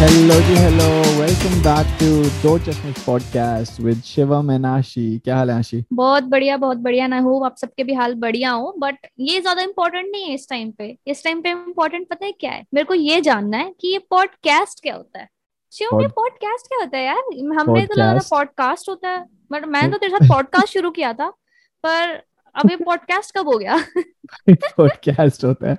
Hello ji hello welcome back to Do Chashme podcast with Shivam and Aashi. क्या हाल है आशी? बहुत बढ़िया बहुत बढ़िया। ना हो आप सबके भी हाल बढ़िया हो। बट ये ज़्यादा इम्पोर्टेंट नहीं है इस टाइम पे। इस टाइम पे इम्पोर्टेंट पता है क्या है? मेरे को ये जानना है कि ये पॉडकास्ट क्या होता है? शिवम ये पॉडकास्ट क्या होता है यार? हमने तो लगा पॉडकास्ट होता है। बट मैंने तो तेरे साथ पॉडकास्ट शुरू किया था पर अब ये पॉडकास्ट कब हो गया? पॉडकास्ट होता है।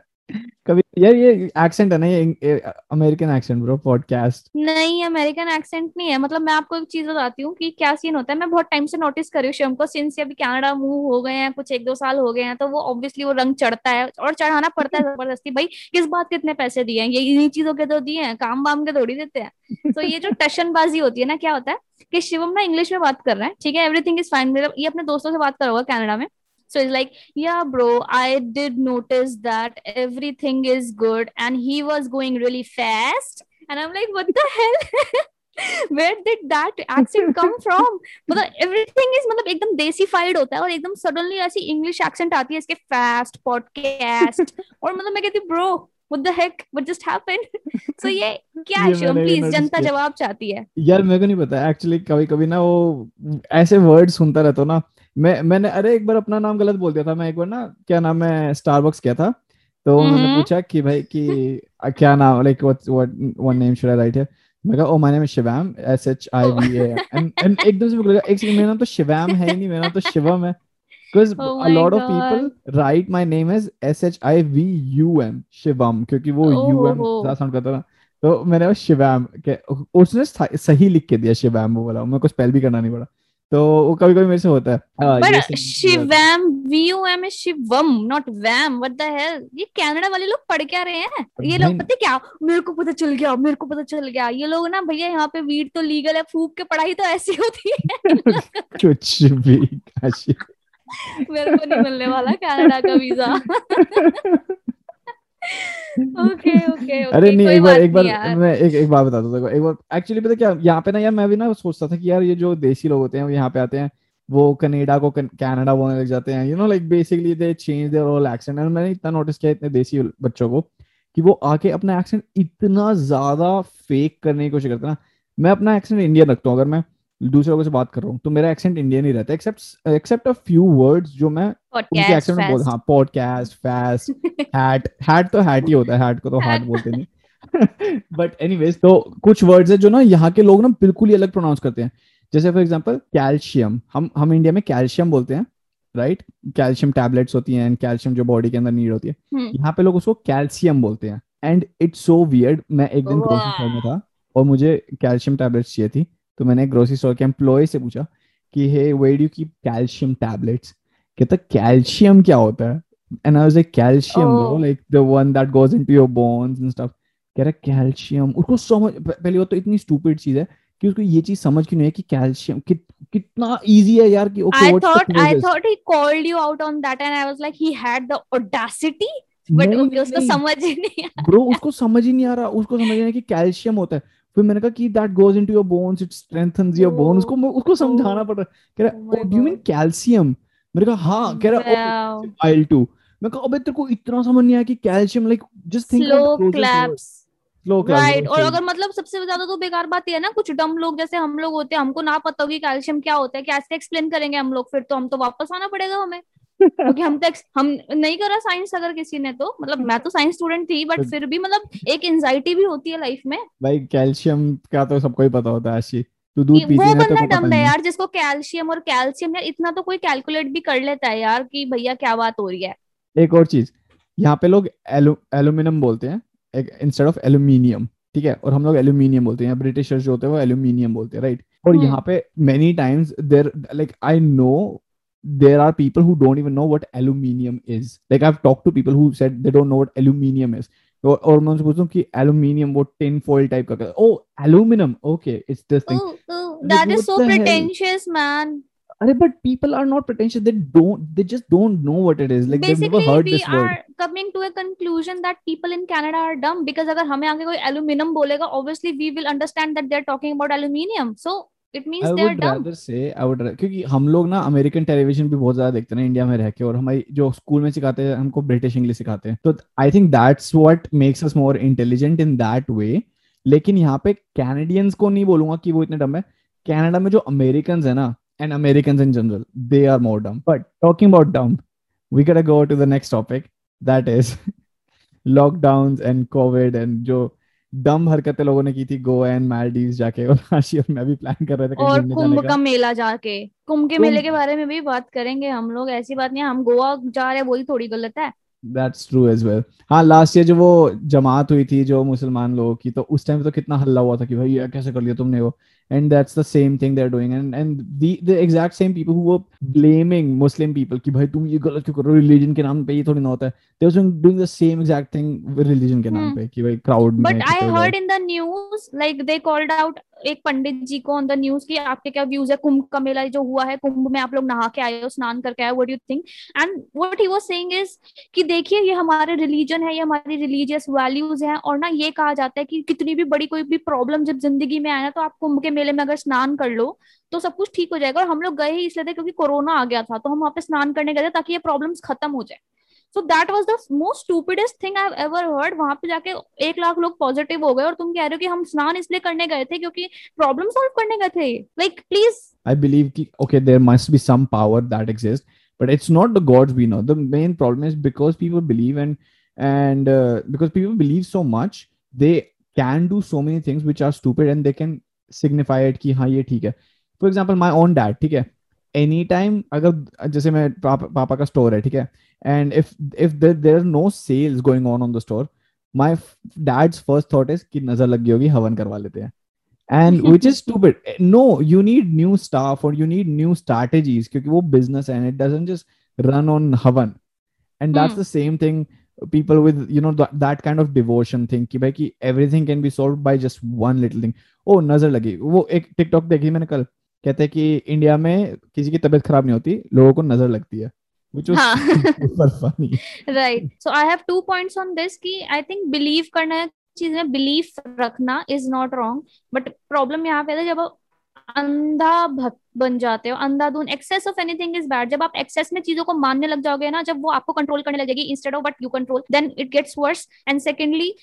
कभी यार ये एक्सेंट है ना ये अमेरिकन एक्सेंट ब्रो पॉडकास्ट नहीं अमेरिकन एक्सेंट नहीं है। मतलब मैं आपको एक चीज़ बताती हूँ कि क्या सीन होता है। मैं बहुत टाइम से नोटिस कर रही हूँ शिवम को सिंस अभी कनाडा मूव हो गए हैं कुछ एक दो साल हो गए हैं तो वो ऑब्वियसली वो रंग चढ़ता है और चढ़ाना पड़ता है ज़बरदस्ती। भाई किस बात के इतने पैसे दिए हैं? ये इन्हीं चीज़ों के तो दिए हैं काम वाम के थोड़ी देते हैं। तो ये जो टशनबाजी होती है ना क्या होता है कि शिवम ना इंग्लिश में बात कर रहे हैं ठीक है? एवरीथिंग इज़ फाइन मतलब ये अपने दोस्तों से बात कर होगा कनाडा में। So he's like, Yeah, bro, I did notice that everything is good. And he was going really fast. And I'm like, What the hell? Where did that accent come from? मतलब everything is मतलब एकदम देसी FIDE होता है और एकदम suddenly ऐसी English accent आती है इसके फास्ट पॉडकास्ट और मतलब मैं कहती bro what the heck what just happened so ये क्या है शिवम प्लीज़ जनता जवाब चाहती है यार मेरे को नहीं पता एक्चुअली कभी कभी ना वो ऐसे वर्ड सुनता रहता ना मैं मैंने अरे एक बार अपना नाम गलत बोल दिया था मैं एक बार ना क्या नाम है स्टारबक्स किया था तो उन्होंने हम्म। पूछा कि भाई कि क्या नाम like what what one name should I write है मैं कहा ओ my name is Shivam S H I V A and and एकदम से लगा एक सेकंड मेरा नाम तो शिवम है ही नहीं मेरा नाम तो शिवम है। Because oh a lot God. of people write my name as S H I V U M Shivam क्योंकि वो oh, U M ज़्यादा साउंड करता ना तो मैंने वो शिवम के उसने सही लिख के दिया शिवम वो वाला मेरे को स्पेल भी करना नहीं पड़ा। तो वो कभी कभी मेरे से होता है। पर Shivam V U M is Shivam not vam. What the hell ये कनाडा वाले लोग पढ़ क्या रहे हैं? ये लोग पता क्या? मेरे को पता चल गया मेरे को पता चल गया। ये लोग ना भैया यहाँ पे वीड तो लीगल है फूक के पढ़ाई तो ऐसी होती है। कुछ भी मेरे को नहीं मिलने वाला कनाडा का वीज़ा ओके ओके अरे नहीं एक बार एक बार मैं एक एक बात बता दूँ एक बार एक्चुअली पता क्या यहाँ पे ना यार मैं भी ना सोचता था कि यार ये जो देसी लोग होते हैं वो यहाँ पे आते हैं वो कनेडा को कनाडा बोलने लग जाते हैं you know like basically they change their all accent and मैंने इतना नोटिस किया इतने देसी बच्चों को कि वो आके अपना एक्सेंट इतना ज़्यादा फेक करने की कोशिश करते हैं ना। मैं अपना एक्सेंट इंडियन रखता हूँ अगर मैं दूसरे लोगों से बात कर रहा हूँ तो मेरा एक्सेंट इंडियन ही रहता है except except a few words जो मैं उनके एक्सेंट में बोल हाँ पॉडकास्ट फास्ट हैट हैट तो हैट ही होता है हैट को तो हार्ट बोलते नहीं। बट एनीवेज तो कुछ वर्ड्स है जो ना यहाँ के लोग ना बिल्कुल ही अलग प्रोनाउंस करते हैं। जैसे फॉर एग्ज़ाम्पल कैल्शियम हम हम इंडिया में कैल्शियम बोलते हैं राइट कैल्शियम टैबलेट्स होती हैं कैल्शियम जो बॉडी के अंदर नीड होती है। hmm. यहाँ पे लोग उसको कैल्शियम बोलते हैं एंड इट्स सो वियर्ड मैं एक दिन में था और मुझे कैल्शियम टैबलेट्स चाहिए थी। तो मैंने ग्रोसरी स्टोर के एम्प्लॉय से पूछा कि hey way do keep calcium tablets कहता कैल्शियम क्या होता है? And I was like calcium bro like the one that goes into your bones and stuff कह रहा कैल्शियम उसको समझ पहली बात तो इतनी स्टूपिड चीज़ है कि उसको ये चीज़ समझ क्यों नहीं है कि कैल्शियम कि, कितना इजी है यार कि okay I thought I thought he called you out on that and I was like he had the audacity but उसको समझ ही नहीं ब्रो उसको समझ ही नहीं आ रहा उसको समझ नहीं कि कैल्शियम होता है। फिर मैंने कहा कि that goes into your bones it strengthens your bone उसको उसको समझाना पड़ रहा है। कह रहा डू यू मीन कैल्शियम मैंने कहा हाँ. कह रहा आइल टू मैं कहा अबे तेरे को इतना समझ नहीं आया कि calcium like just think slow claps right और अगर मतलब सबसे ज़्यादा तो बेकार बात ये है ना कुछ डम लोग जैसे हम लोग होते हैं हमको ना पता होगी कैल्शियम क्या होता है कैसे एक्सप्लेन करेंगे हम लोग फिर तो हम तो वापस आना पड़ेगा हमें। क्योंकि हम तक हम नहीं करा साइंस अगर किसी ने तो। मतलब मैं तो साइंस स्टूडेंट थी बट फिर भी मतलब एक एंजाइटी भी होती है लाइफ में। भाई कैल्शियम का तो सबको ही पता होता है आशी तू दूध पीती वो बंदा तो डम है यार जिसको कैल्शियम और कैल्शियम यार इतना तो कोई कैलकुलेट भी कर लेता है यार कि भैया क्या बात हो रही है। एक और चीज़ यहाँ पे लोग एल्यूमिनियम बोलते हैं इंस्टेड ऑफ़ एल्यूमिनियम ठीक है? और हम लोग एल्यूमिनियम बोलते हैं ब्रिटिशर्स जो होते हैं वो एल्यूमिनियम बोलते हैं राइट और हम्म। यहाँ पे many times there like I know there are people who don't even know what aluminium is. Like I've talked to people who said they don't know what aluminium is. और और मैं उनसे पूछता हूँ कि एल्यूमिनियम वो टिन फॉइल टाइप का ओ aluminium okay it's this thing that is so pretentious man अरे but people are not pretentious they don't they just don't know what it is like Basically, they've never heard we this word are coming to a conclusion that people in canada are dumb because अगर हमें आगे कोई aluminium बोलेगा obviously we will understand that they're talking about aluminium so it means they are dumb से I would क्योंकि हम लोग ना अमेरिकन टेलीविज़न भी बहुत ज़्यादा देखते हैं इंडिया में रह के और हमारी जो स्कूल में सिखाते हैं हमको ब्रिटिश इंग्लिश सिखाते हैं। तो I think that's what makes us more intelligent in that way लेकिन यहाँ पे कैनेडियंस को नहीं बोलूँगा कि वो इतने डम है। कनाडा में जो अमेरिकन है ना and American in general they are more dumb but talking about dumb we can't go to the next topic that is lockdown and covid and जो डम हरकतें लोगों ने की थी गोवा एंड मालदीव जाके और काशी और मैं भी प्लान कर रहे थे और कुंभ का। मेला जाके। कुंभ के मेले के बारे में भी बात करेंगे हम लोग ऐसी बात नहीं हम गोवा जा रहे हैं वही थोड़ी गलत है। दैट्स ट्रू एज वेल हाँ लास्ट ईयर जो वो जमात हुई थी जो मुसलमान लोगों की तो उस टाइम तो कितना हल्ला हुआ था कि भाई ये कैसे कर लिया तुमने वो? And that's the same thing they're doing and and the the exact same people who were blaming muslim people कि भाई तुम ये गलत क्यों कर रहे हो religion के नाम पे ये थोड़ी ना होता है they were doing the same exact thing with religion के नाम hmm. पे कि भाई crowd में but I heard in the news like they called out एक पंडित जी को ऑन द न्यूज़ की आपके क्या व्यूज़ है कुंभ का मेला जो हुआ है कुंभ में आप लोग नहा के आए हो स्नान करके आए what you think and what he was saying is कि देखिए ये हमारे रिलीजन है ये हमारी रिलीजियस वैल्यूज़ हैं और ना ये कहा जाता है कि कितनी भी बड़ी कोई भी प्रॉब्लम जब ज़िंदगी में आए ना तो आप कुंभ के मेले में अगर स्नान कर लो तो सब कुछ ठीक हो जाएगा। और हम लोग गए ही इसलिए थे क्योंकि कोरोना आ गया था तो हम वहाँ पे स्नान करने गए थे ताकि ये प्रॉब्लम्स खत्म हो जाए। So that was the most stupidest thing I ever heard वहाँ पे जाके एक लाख लोग पॉजिटिव हो गए और तुम कह रहे हो कि हम स्नान इसलिए करने गए थे क्योंकि प्रॉब्लम सॉल्व करने गए थे। लाइक प्लीज़ आई बिलीव कि okay there must be some power that exist but it's not the gods we know. The main problem is because people believe and and uh, because people believe so much they can do so many things which are stupid and they can signify कि हाँ ये ठीक है। For example my own dad ठीक है? Any time अगर जैसे मैं पापा, पापा का स्टोर है ठीक है? And if if there are no sales going on on the store my dad's first thought is कि नज़र लगी होगी हवन करवा लेते हैं। And which is too bit no you need new staff और यू नीड न्यू स्ट्रैटेजीज क्योंकि वो बिज़नेस है and it doesn't just run on हवन। And that's the same thing people with you know that, that kind of devotion thing कि भाई कि everything can be solved by just one little thing oh नज़र लगी वो एक TikTok देखी मैंने कल कहते हैं कि इंडिया में किसी की तबीयत खराब नहीं होती लोगों को नज़र लगती है which was super funny right so i have two points on this ki i think believe करना चीज़ में बिलीफ रखना is not wrong but problem यहाँ पे है जब अंधा भक्त बन जाते हो। अंधाधुन excess of anything is bad जब आप एक्सेस में चीज़ों को मानने लग जाओगे ना जब वो आपको कंट्रोल करने लगेगी instead of but you control then it gets worse and secondly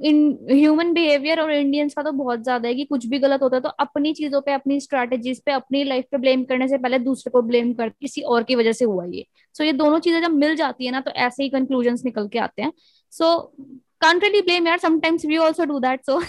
in human behaviour और इंडियंस का तो बहुत ज़्यादा है कि कुछ भी गलत होता है तो अपनी चीज़ों पे अपनी स्ट्रेटेजीज पे अपनी लाइफ पे ब्लेम करने से पहले दूसरे को ब्लेम कर किसी और की वजह से हुआ ये। सो so, ये दोनों चीज़ें जब मिल जाती है ना तो ऐसे ही कंक्लूजन निकल के आते हैं। सो कांट रियली ब्लेम यार sometimes we also do that so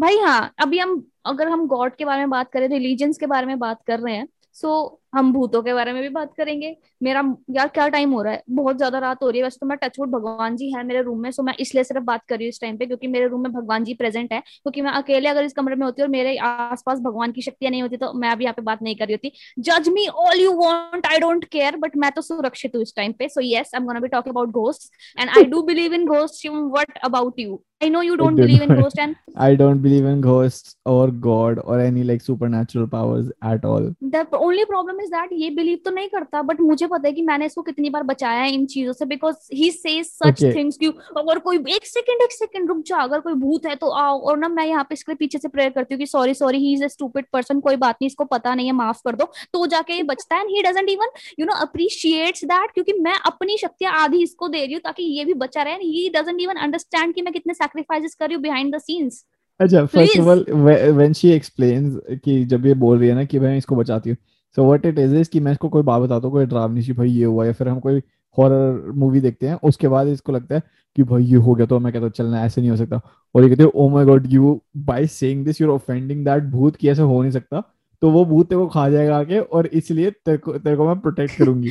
भाई हाँ अभी हम, अगर हम गॉड के बारे में बात करें रिलीजन्स के बारे में बात कर रहे हैं सो हम भूतों के बारे में भी बात करेंगे। मेरा यार क्या टाइम हो रहा है? बहुत ज़्यादा रात हो रही है। वैसे तो मैं टचवुड भगवान जी है मेरे रूम में सो मैं इसलिए सिर्फ़ बात कर रही हूँ इस टाइम पे क्योंकि मेरे रूम में भगवान जी प्रेजेंट है। क्योंकि मैं अकेले अगर इस कमरे में होती और मेरे आसपास भगवान की शक्तियाँ नहीं होती तो मैं अभी यहाँ पे बात नहीं कर रही होती। जज me all you want I don't care but मैं तो सुरक्षित हूँ इस टाइम पे। So yes I am gonna be talking about ghost and I do believe in ghost you what about you I know you don't believe in ghosts and I don't believe in ghosts or God or any like supernatural powers at all. The only problem is that ये believe तो नहीं करता but मुझे पता है कि मैंने इसको कितनी बार बचाया है इन चीज़ों से because he says such things कि अगर कोई एक सेकंड एक सेकंड रुक जा अगर कोई भूत है तो आओ और ना मैं यहाँ पे इसके पीछे से प्रेयर करती हूँ कि sorry sorry he is a stupid person कोई बात नहीं इसको पता नहीं है माफ़ कर दो तो जाके ये बचता है he doesn't even you know appreciates that क्योंकि मैं अपनी शक्तियाँ आधी इसको दे रही हूँ ताकि ये भी बचा रहे ही डजेंट इवन अंडरस्टैंड कि मैं कितने सैक्रिफाइसेस कर रही हूँ बिहाइंड द सीन्स अच्छा first of all when she explains कि जब ये बोल रही है ना कि मैं इसको बचाती हूँ so what it is is कि मैं इसको कोई बात बताता हूँ, कोई डरावनी सी भाई ये हुआ, या फिर हम कोई हॉरर मूवी देखते हैं, उसके बाद इसको लगता है कि भाई ये हो गया तो मैं कहता हूँ, चलना, ऐसे नहीं हो सकता। और ये कहते हैं ओ my god you by saying this you are offending that भूत कि ऐसे हो नहीं सकता। तो वो भूत तेरे को खा जाएगा आके और इसलिए तेरे को तेरे को मैं प्रोटेक्ट करूँगी।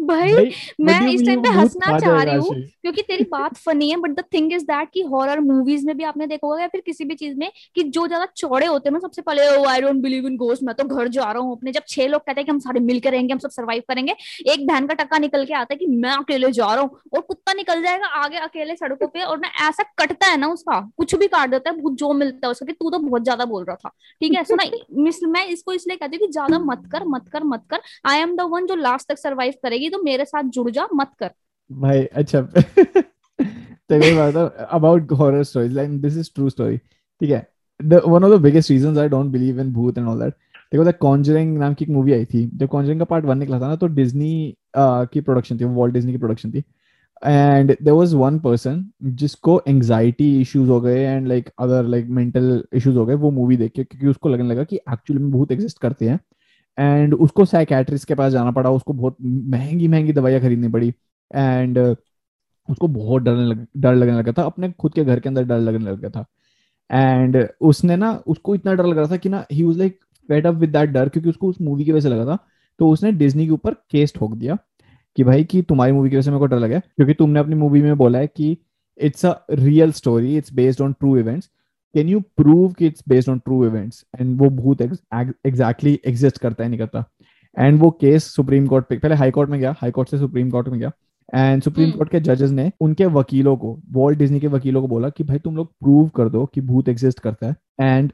भाई, भाई मैं इस टाइम पे हंसना चाह रही हूँ क्योंकि तेरी बात फनी है but the thing is that कि हॉरर मूवीज़ में भी आपने देखा होगा या फिर किसी भी चीज़ में कि जो ज़्यादा चौड़े होते हैं ना सबसे पहले ओ I don't believe in ghost मैं तो घर जा रहा हूँ अपने। जब छह लोग कहते हैं कि हम सारे मिलकर रहेंगे हम सब सर्वाइव करेंगे एक बहन का टक्का निकल के आता है कि मैं अकेले जा रहा हूँ और कुत्ता निकल जाएगा आगे अकेले सड़कों पर और ना ऐसा कटता है ना उसका कुछ भी काट देता है जो मिलता है उसका तू तो बहुत ज़्यादा बोल रहा था। ठीक है सुना मैं इसको इसलिए कहती हूँ कि ज़्यादा मत कर मत कर मत कर। आई एम द वन जो लास्ट तक सर्वाइव करेगी तो मेरे साथ जुड़ जा, मत कर। भाई अच्छा। तो वही बात about horror stories like this is true story ठीक है? The one of the biggest reasons I don't believe in भूत एंड ऑल दैट देखो द कॉन्जरिंग नाम की एक मूवी आई थी, जब कॉन्जरिंग का पार्ट वन निकला था ना तो डिज्नी की प्रोडक्शन थी वॉल्ट डिज्नी की प्रोडक्शन थी। And there was one person जिसको एंगजाइटी इश्यूज़ हो गए and like other like mental issues हो गए, वो मूवी देख के, क्योंकि उसको लगने लगा कि एक्चुअली में बहुत एग्जिस्ट करते हैं। एंड उसको साइकेट्रिस्ट के पास जाना पड़ा। उसको बहुत महँगी महँगी दवाइयाँ खरीदनी पड़ी। एंड uh, उसको बहुत डरने लग डर लगने लगा था। अपने खुद के घर के अंदर डर लगने लगा था। एंड उसने ना उसको इतना डर लग रहा था कि ना he was like fed up with that डर क्योंकि उसको उस मूवी की वजह से लगा था। तो उसने डिज्नी के ऊपर केस ठोक दिया कि भाई कि तुम्हारी मूवी की वजह से मेरे को डर लगा क्योंकि तुमने अपनी मूवी में बोला है कि it's a real story it's based on true events can you prove कि it's based on true events and वो बहुत एग्जैक्टली एग्जिस्ट करता है नहीं करता। एंड वो केस सुप्रीम कोर्ट पे पहले हाई कोर्ट में गया हाई कोर्ट से सुप्रीम कोर्ट में गया। एंड सुप्रीम कोर्ट के जजेस ने उनके वकीलों को वॉल्ट डिज्नी के वकीलों को बोला कि भाई तुम लोग प्रूव कर दो कि भूत एग्जिस्ट करता है। एंड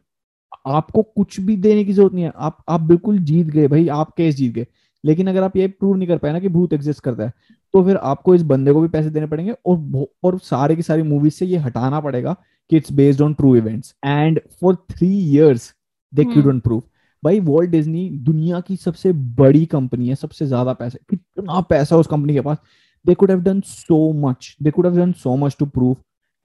आपको कुछ भी देने की ज़रूरत नहीं है। आप आप बिल्कुल जीत गए भाई आप केस जीत गए। लेकिन अगर आप ये प्रूव नहीं कर पाए ना कि भूत एग्जिस्ट करता है तो फिर आपको इस बंदे को भी पैसे देने पड़ेंगे और और सारे की सारी मूवीज़ से ये हटाना पड़ेगा कि it's based on true events and for three years they couldn't prove भाई वॉल्ट डिज्नी दुनिया की सबसे बड़ी कंपनी है सबसे ज़्यादा पैसे कितना पैसा उस कंपनी के पास? They could have done so much they could have done so much to prove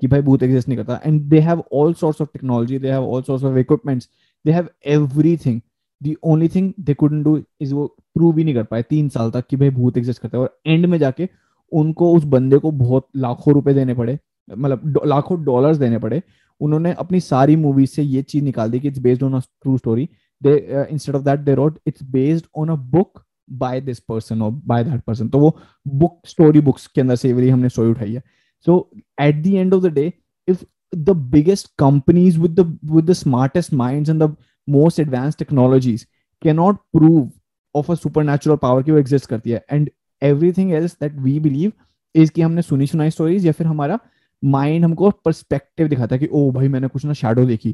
कि भाई भूत एग्जिस्ट नहीं करता। And they have all sorts of technology they have all sorts of equipments they have everything the only thing they couldn't do is वो prove ही नहीं कर पाए तीन साल तक कि भाई भूत एग्जिस्ट करता है। और एंड में जाके उनको उस बंदे को बहुत लाखों रुपए देने पड़े। मतलब लाखों डॉलर्स देने पड़े। उन्होंने अपनी सारी मूवीज़ से ये चीज़ निकाल दी कि it's based on a true story they instead of that they wrote it's based on a book by this person और बाय दैट पर्सन तो वो बुक स्टोरी बुक्स के अंदर से वाली हमने स्टोरी उठाई है। So at the end of the day if the biggest companies with the with the smartest minds and the most advance technologies cannot prove of a supernatural power की वो exist करती है। And everything else that we believe is कि हमने सुनी सुनाई stories या फिर हमारा माइंड हमको परस्पेक्टिव दिखाता है कि ओ भाई, मैंने कुछ ना शेडो देखी।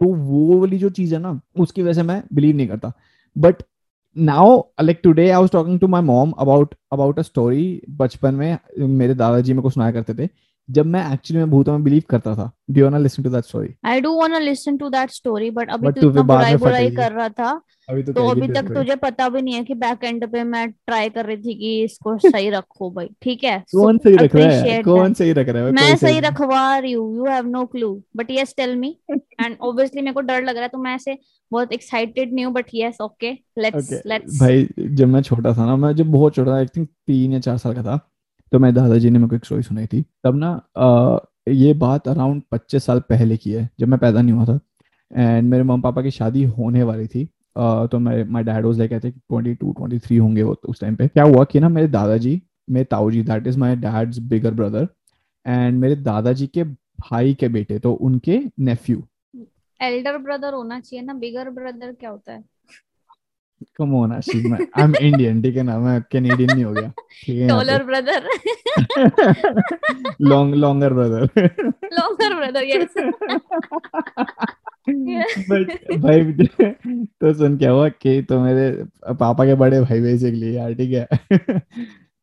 तो वो वाली जो चीज़ है ना, उसकी वजह से मैं बिलीव नहीं करता। But now like today I was talking to my mom about about a story बचपन में मेरे दादाजी मेरे को सुनाया करते थे। जब मैं एक्चुअली में भूतों में बिलीव करता था। Do want to listen to that story I do want to listen to that story but अभी तो इतना बुराई बुराई कर रहा था। अभी तो, तो अभी तक तुझे पता भी नहीं है कि बैक एंड पे मैं ट्राई कर रही थी कि इसको सही रखो भाई। ठीक है? कौन सही रख रहा है? कौन सही रख रहा है? मैं सही रखवा रही हूँ। You have no clue but yes tell me and obviously मेरे को डर लग रहा है तो मैं ऐसे बहुत एक्साइटेड नहीं हूँ but yes okay let's let's भाई जब मैं छोटा था ना मैं जब बहुत छोटा था आई थिंक तीन या चार साल का था तो मैं दादाजी ने मेरे को एक स्टोरी सुनाई थी। तब ना ये बात अराउंड पच्चीस साल पहले की है, जब मैं पैदा नहीं हुआ था। एंड मेरे मम्मी पापा की शादी होने वाली थी। तो मैं माई डैड वॉज़ लाइक कहते ट्वेंटी टू ट्वेंटी थ्री होंगे वो उस टाइम पे। क्या हुआ कि ना, मेरे दादाजी, मेरे ताऊ जी that is my dad's bigger brother and मेरे दादाजी के भाई के बेटे तो उनके नेफ्यू एल्डर ब्रदर होना चाहिए ना बिगर ब्रदर क्या होता है? कम ऑन आशीष मैं आई एम इंडियन ठीक है ना? मैं कैनेडियन नहीं हो गया। ठीक है taller brother long longer brother longer brother yes but भाई तो सुन क्या हुआ कि तो मेरे पापा के बड़े भाई बेसिकली यार ठीक है।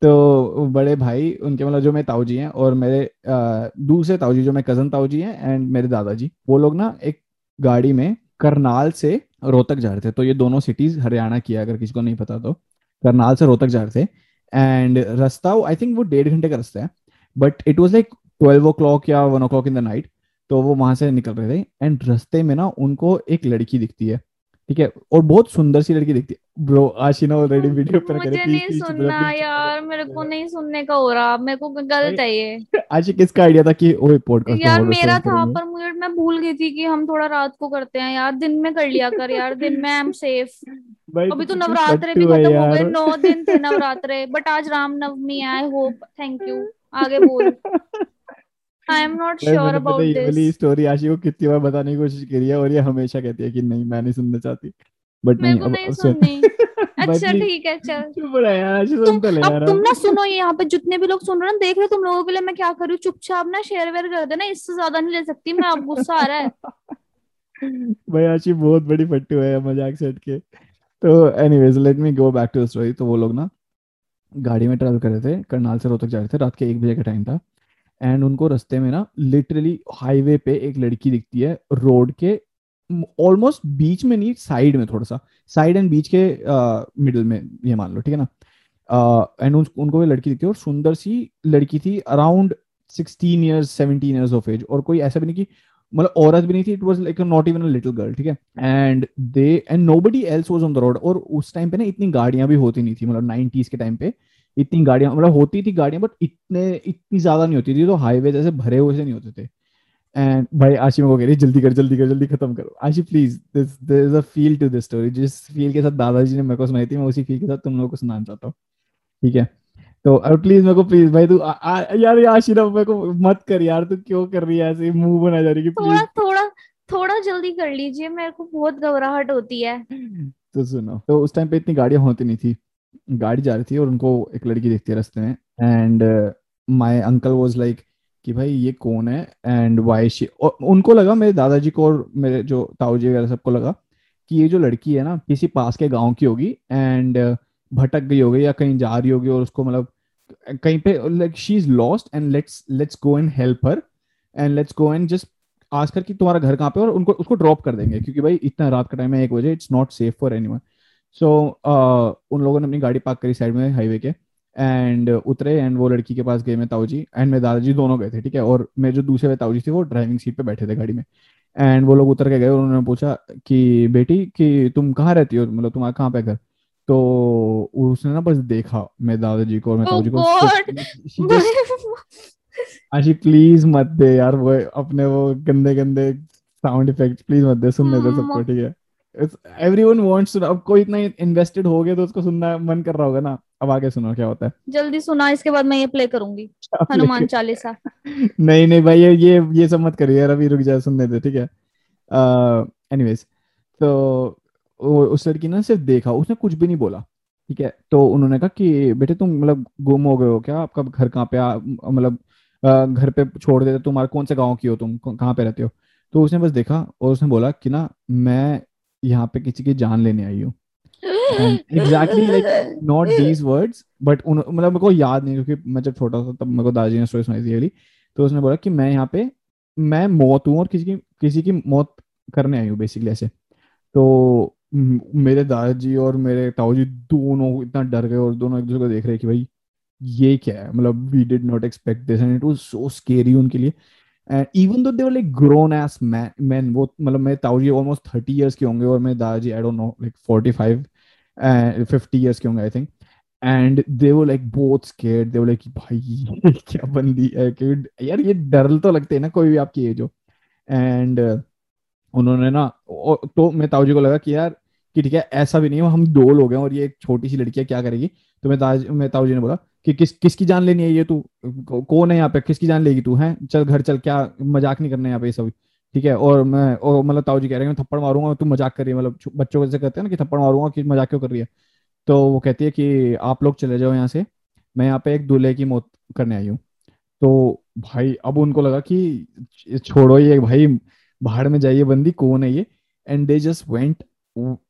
तो बड़े भाई उनके मतलब जो मेरे ताऊ जी हैं और मेरे दूसरे ताऊ जी जो मेरे कज़न ताऊ जी हैं एंड मेरे दादाजी वो लोग ना एक गाड़ी में करनाल से रोहतक जा रहे थे। तो ये दोनों सिटीज़ हरियाणा की है, अगर किसी को नहीं पता तो। करनाल से रोहतक जा रहे थे। एंड रास्ता आई थिंक वो डेढ़ घंटे का रास्ता है। But it was like twelve o'clock या one o'clock in the night तो वो वहाँ से निकल रहे थे। एंड रस्ते में ना उनको एक लड़की दिखती है। ठीक है? और बहुत सुंदर सी लड़की दिखती है। ब्रो आशिना ऑलरेडी वीडियो पर मुझे नहीं सुनना यार मेरे को नहीं सुनने का हो रहा। मेरे को गलत है ये। आशी किसका आइडिया था कि ओए पॉडकास्ट यार मेरा था पर मुझे मैं भूल गई थी कि हम थोड़ा रात को करते हैं यार। दिन में कर लिया कर यार दिन में आई एम सेफ़ अभी तो नवरात्रे भी खत्म हो गए नौ दिन थे नवरात्रे बट आज Ramnavami I hope thank you आगे बोल। I am not sure about this वाली स्टोरी आशी को कितनी बार बताने की कोशिश करी है और ये हमेशा कहती है कि नहीं मैं नहीं सुनना चाहती। बट नहीं अब नहीं सुननी। अच्छा ठीक है चल। चुप रहा यार सुन तो ले यार। तुम ना सुनो ये यहाँ पे जितने भी लोग सुन रहे हैं देख रहे तुम लोगों के लिए मैं क्या करूँ? चुपचाप ना शेयर वेयर कर देना इससे ज़्यादा नहीं ले सकती मैं अब गुस्सा आ रहा है। भाई आशी बहुत बड़ी फट्टू है मज़ाक सेट के तो anyways let me go back to story तो वो लोग ना गाड़ी में ट्रैवल कर रहे थे करनाल से रोहतक जा रहे थे रात के एक बजे का टाइम था। एंड उनको रस्ते में ना लिटरली हाईवे पे एक लड़की दिखती है रोड के ऑलमोस्ट बीच में नहीं साइड में थोड़ा सा। साइड एंड बीच के मिडिल में ये मान लो ठीक है ना? एंड uh, उनको भी लड़की दिखती है और सुंदर सी लड़की थी around sixteen years seventeen years of age और कोई ऐसा भी नहीं कि मतलब औरत भी नहीं थी it was like not even a little girl ठीक है? And they and nobody else was on the road और उस टाइम पे ना इतनी गाड़ियाँ भी होती नहीं थी मतलब 90s के टाइम पे। इतनी गाड़ियाँ मतलब होती थी गाड़ियाँ बट इतने इतनी ज़्यादा नहीं होती थी तो हाईवे जैसे भरे हुए से नहीं होते थे। एंड भाई आशी मेरे को कह रही जल्दी कर जल्दी कर जल्दी खत्म करो। Ashi please this there is a feel to this story जिस फील के साथ दादाजी ने मेरे को सुनाई थी मैं उसी फील के साथ तुम लोगों को सुनाना चाहता हूँ। ठीक है? तो और प्लीज़ मेरे को प्लीज़ भाई तू यार आशीरा मेरे को मत कर यार तू क्यों कर रही है ऐसे मुँह बना जा रही है थोड़ा थोड़ा थोड़ा जल्दी कर लीजिए मेरे को बहुत घबराहट होती है। तो सुनो तो उस टाइम पे इतनी गाड़ियाँ होती नहीं थी। गाड़ी जा रही थी और उनको एक लड़की देखती है रास्ते में। And my uncle was like कि भाई ये कौन है? एंड वाई शी उनको लगा, मेरे दादाजी को और मेरे जो ताऊजी वगैरह सबको लगा कि ये जो लड़की है ना, किसी पास के गाँव की होगी एंड भटक गई होगी या कहीं जा रही होगी और उसको मतलब कहीं पे like she is lost and let's let's go and help her and let's go and just आज कर कि तुम्हारा घर कहाँ पे और उनको, उसको ड्रॉप कर देंगे क्योंकि भाई इतना रात का टाइम है एक बजे it's not safe for anyone so so, uh, उन लोगों ने अपनी गाड़ी पार्क करी साइड में हाईवे के एंड उतरे एंड वो लड़की के पास गए मैं ताऊ जी एंड मेरे दादाजी दोनों गए थे ठीक है? और मेरे जो दूसरे ताऊ जी थे वो ड्राइविंग सीट पे बैठे थे गाड़ी में एंड वो लोग उतर के गए और उन्होंने पूछा कि बेटी कि तुम कहाँ रहती हो? मतलब तुम्हारा कहाँ पे घर? तो उसने ना बस देखा मेरे दादाजी को और मेरे ताऊ को आशी प्लीज़ मत दे यार वो अपने वो गंदे गंदे साउंड इफ़ेक्ट प्लीज़ मत दे सुनने दे सबको ठीक है? एवरीवन वांट्स टू अब कोई इतना इन्वेस्टेड हो गया तो उसको सुनना मन कर रहा होगा ना। अब आगे सुनो क्या होता है। जल्दी सुना इसके बाद मैं ये प्ले करूँगी। हनुमान चालीसा। नहीं नहीं भाई ये ये सब मत करिए यार अभी रुक जाए सुनने दे ठीक है। एनीवेज तो उस लड़की ने सिर्फ़ देखा उसने कुछ भी नहीं बोला ठीक है। तो उन्होंने कहा कि बेटे तुम मतलब गुम हो गए हो क्या? आपका घर कहाँ पे मतलब घर पे छोड़ देते तुम्हारे कौन से गाँव की हो तुम? कहाँ पे रहते हो? तो उसने बस देखा और उसने बोला कि ना मैं यहाँ पे किसी की जान लेने आई हूँ। Exactly like not these words but मतलब मेरे को याद नहीं, क्योंकि मैं जब छोटा था तब मेरे को दादाजी ने स्टोरी सुनाई थी अगली तो उसने बोला कि मैं यहाँ पे, मैं मौत हूँ और किसी की किसी की मौत करने आई हूँ बेसिकली ऐसे। तो मेरे दादाजी और मेरे ताऊ जी दोनों इतना डर गए और दोनों एक दूसरे को देख रहे कि भाई, ये क्या है? मतलब we did not expect this and it was so scary उनके लिए। And even though they were like grown ass man वो मतलब मेरे ताऊ जी ऑलमोस्ट थर्टी ईयर्स के होंगे और मेरे दादाजी I don't know like forty five fifty years के होंगे आई थिंक एंड दे वो लाइक बोथ स्केर्ड दे वो लाइक भाई क्या बंदी है कि यार, ये डर तो लगते हैं ना कोई भी आपकी एज हो। एंड उन्होंने ना तो मैं ताऊ जी को लगा कि यार, कि ठीक है, ऐसा भी नहीं हो, हम दो लोग हैं और ये एक छोटी सी लड़की है, क्या करेगी? तो मैं ताज, मैं ताऊ जी ने बोला कि किस, किसकी जान लेनी है ये तू? कौन है यहाँ पे? किसकी जान लेगी तू, है? चल घर चल, क्या मज़ाक नहीं करना यहाँ पे सब ठीक है, और मैं, और मतलब ताऊ जी कह रहे हैं मैं थप्पड़ मारूँगा, तू मज़ाक कर रही है। मतलब बच्चों को कहते हैं ना कि थप्पड़ मारूँगा कि मज़ाक क्यों कर रही है? तो वो कहती है कि आप लोग चले जाओ यहाँ से, मैं यहाँ पे एक दूल्हे की मौत करने आई हूँ। तो भाई, अब उनको लगा कि छोड़ो ये, भाई बाहर में जाइए बंदी, कौन है ये? And they just went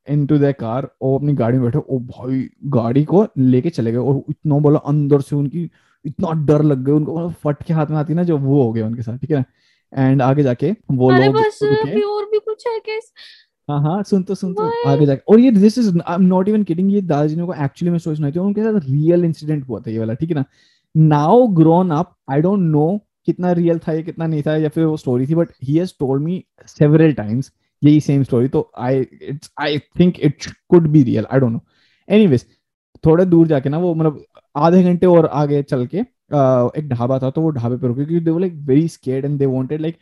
into the car और अपनी गाड़ी में बैठे ओ भाई गाड़ी को लेके चले गए। और इतना बोला अंदर से उनकी इतना डर लग गया उनको फट के हाथ में आती ना जो वो हो गया उनके साथ ठीक है? एंड आगे जाके वो लोग बस और भी कुछ है केस हाँ हाँ सुन तो सुन तो आगे जाके। और ये this is I am not even kidding ये दादाजी ने को एक्चुअली में सोचना थी उनके साथ रियल इंसिडेंट हुआ था ये वाला ठीक है ना? Now grown up I don't know कितना रियल था ये कितना नहीं था या फिर वो स्टोरी थी but he has told me several times यही सेम स्टोरी तो I it's I think it could be real I don't know anyways थोड़े दूर जाके ना वो मतलब आधे घंटे और आगे चल के एक ढाबा था तो वो ढाबे पे रुके क्योंकि they like very scared and they wanted like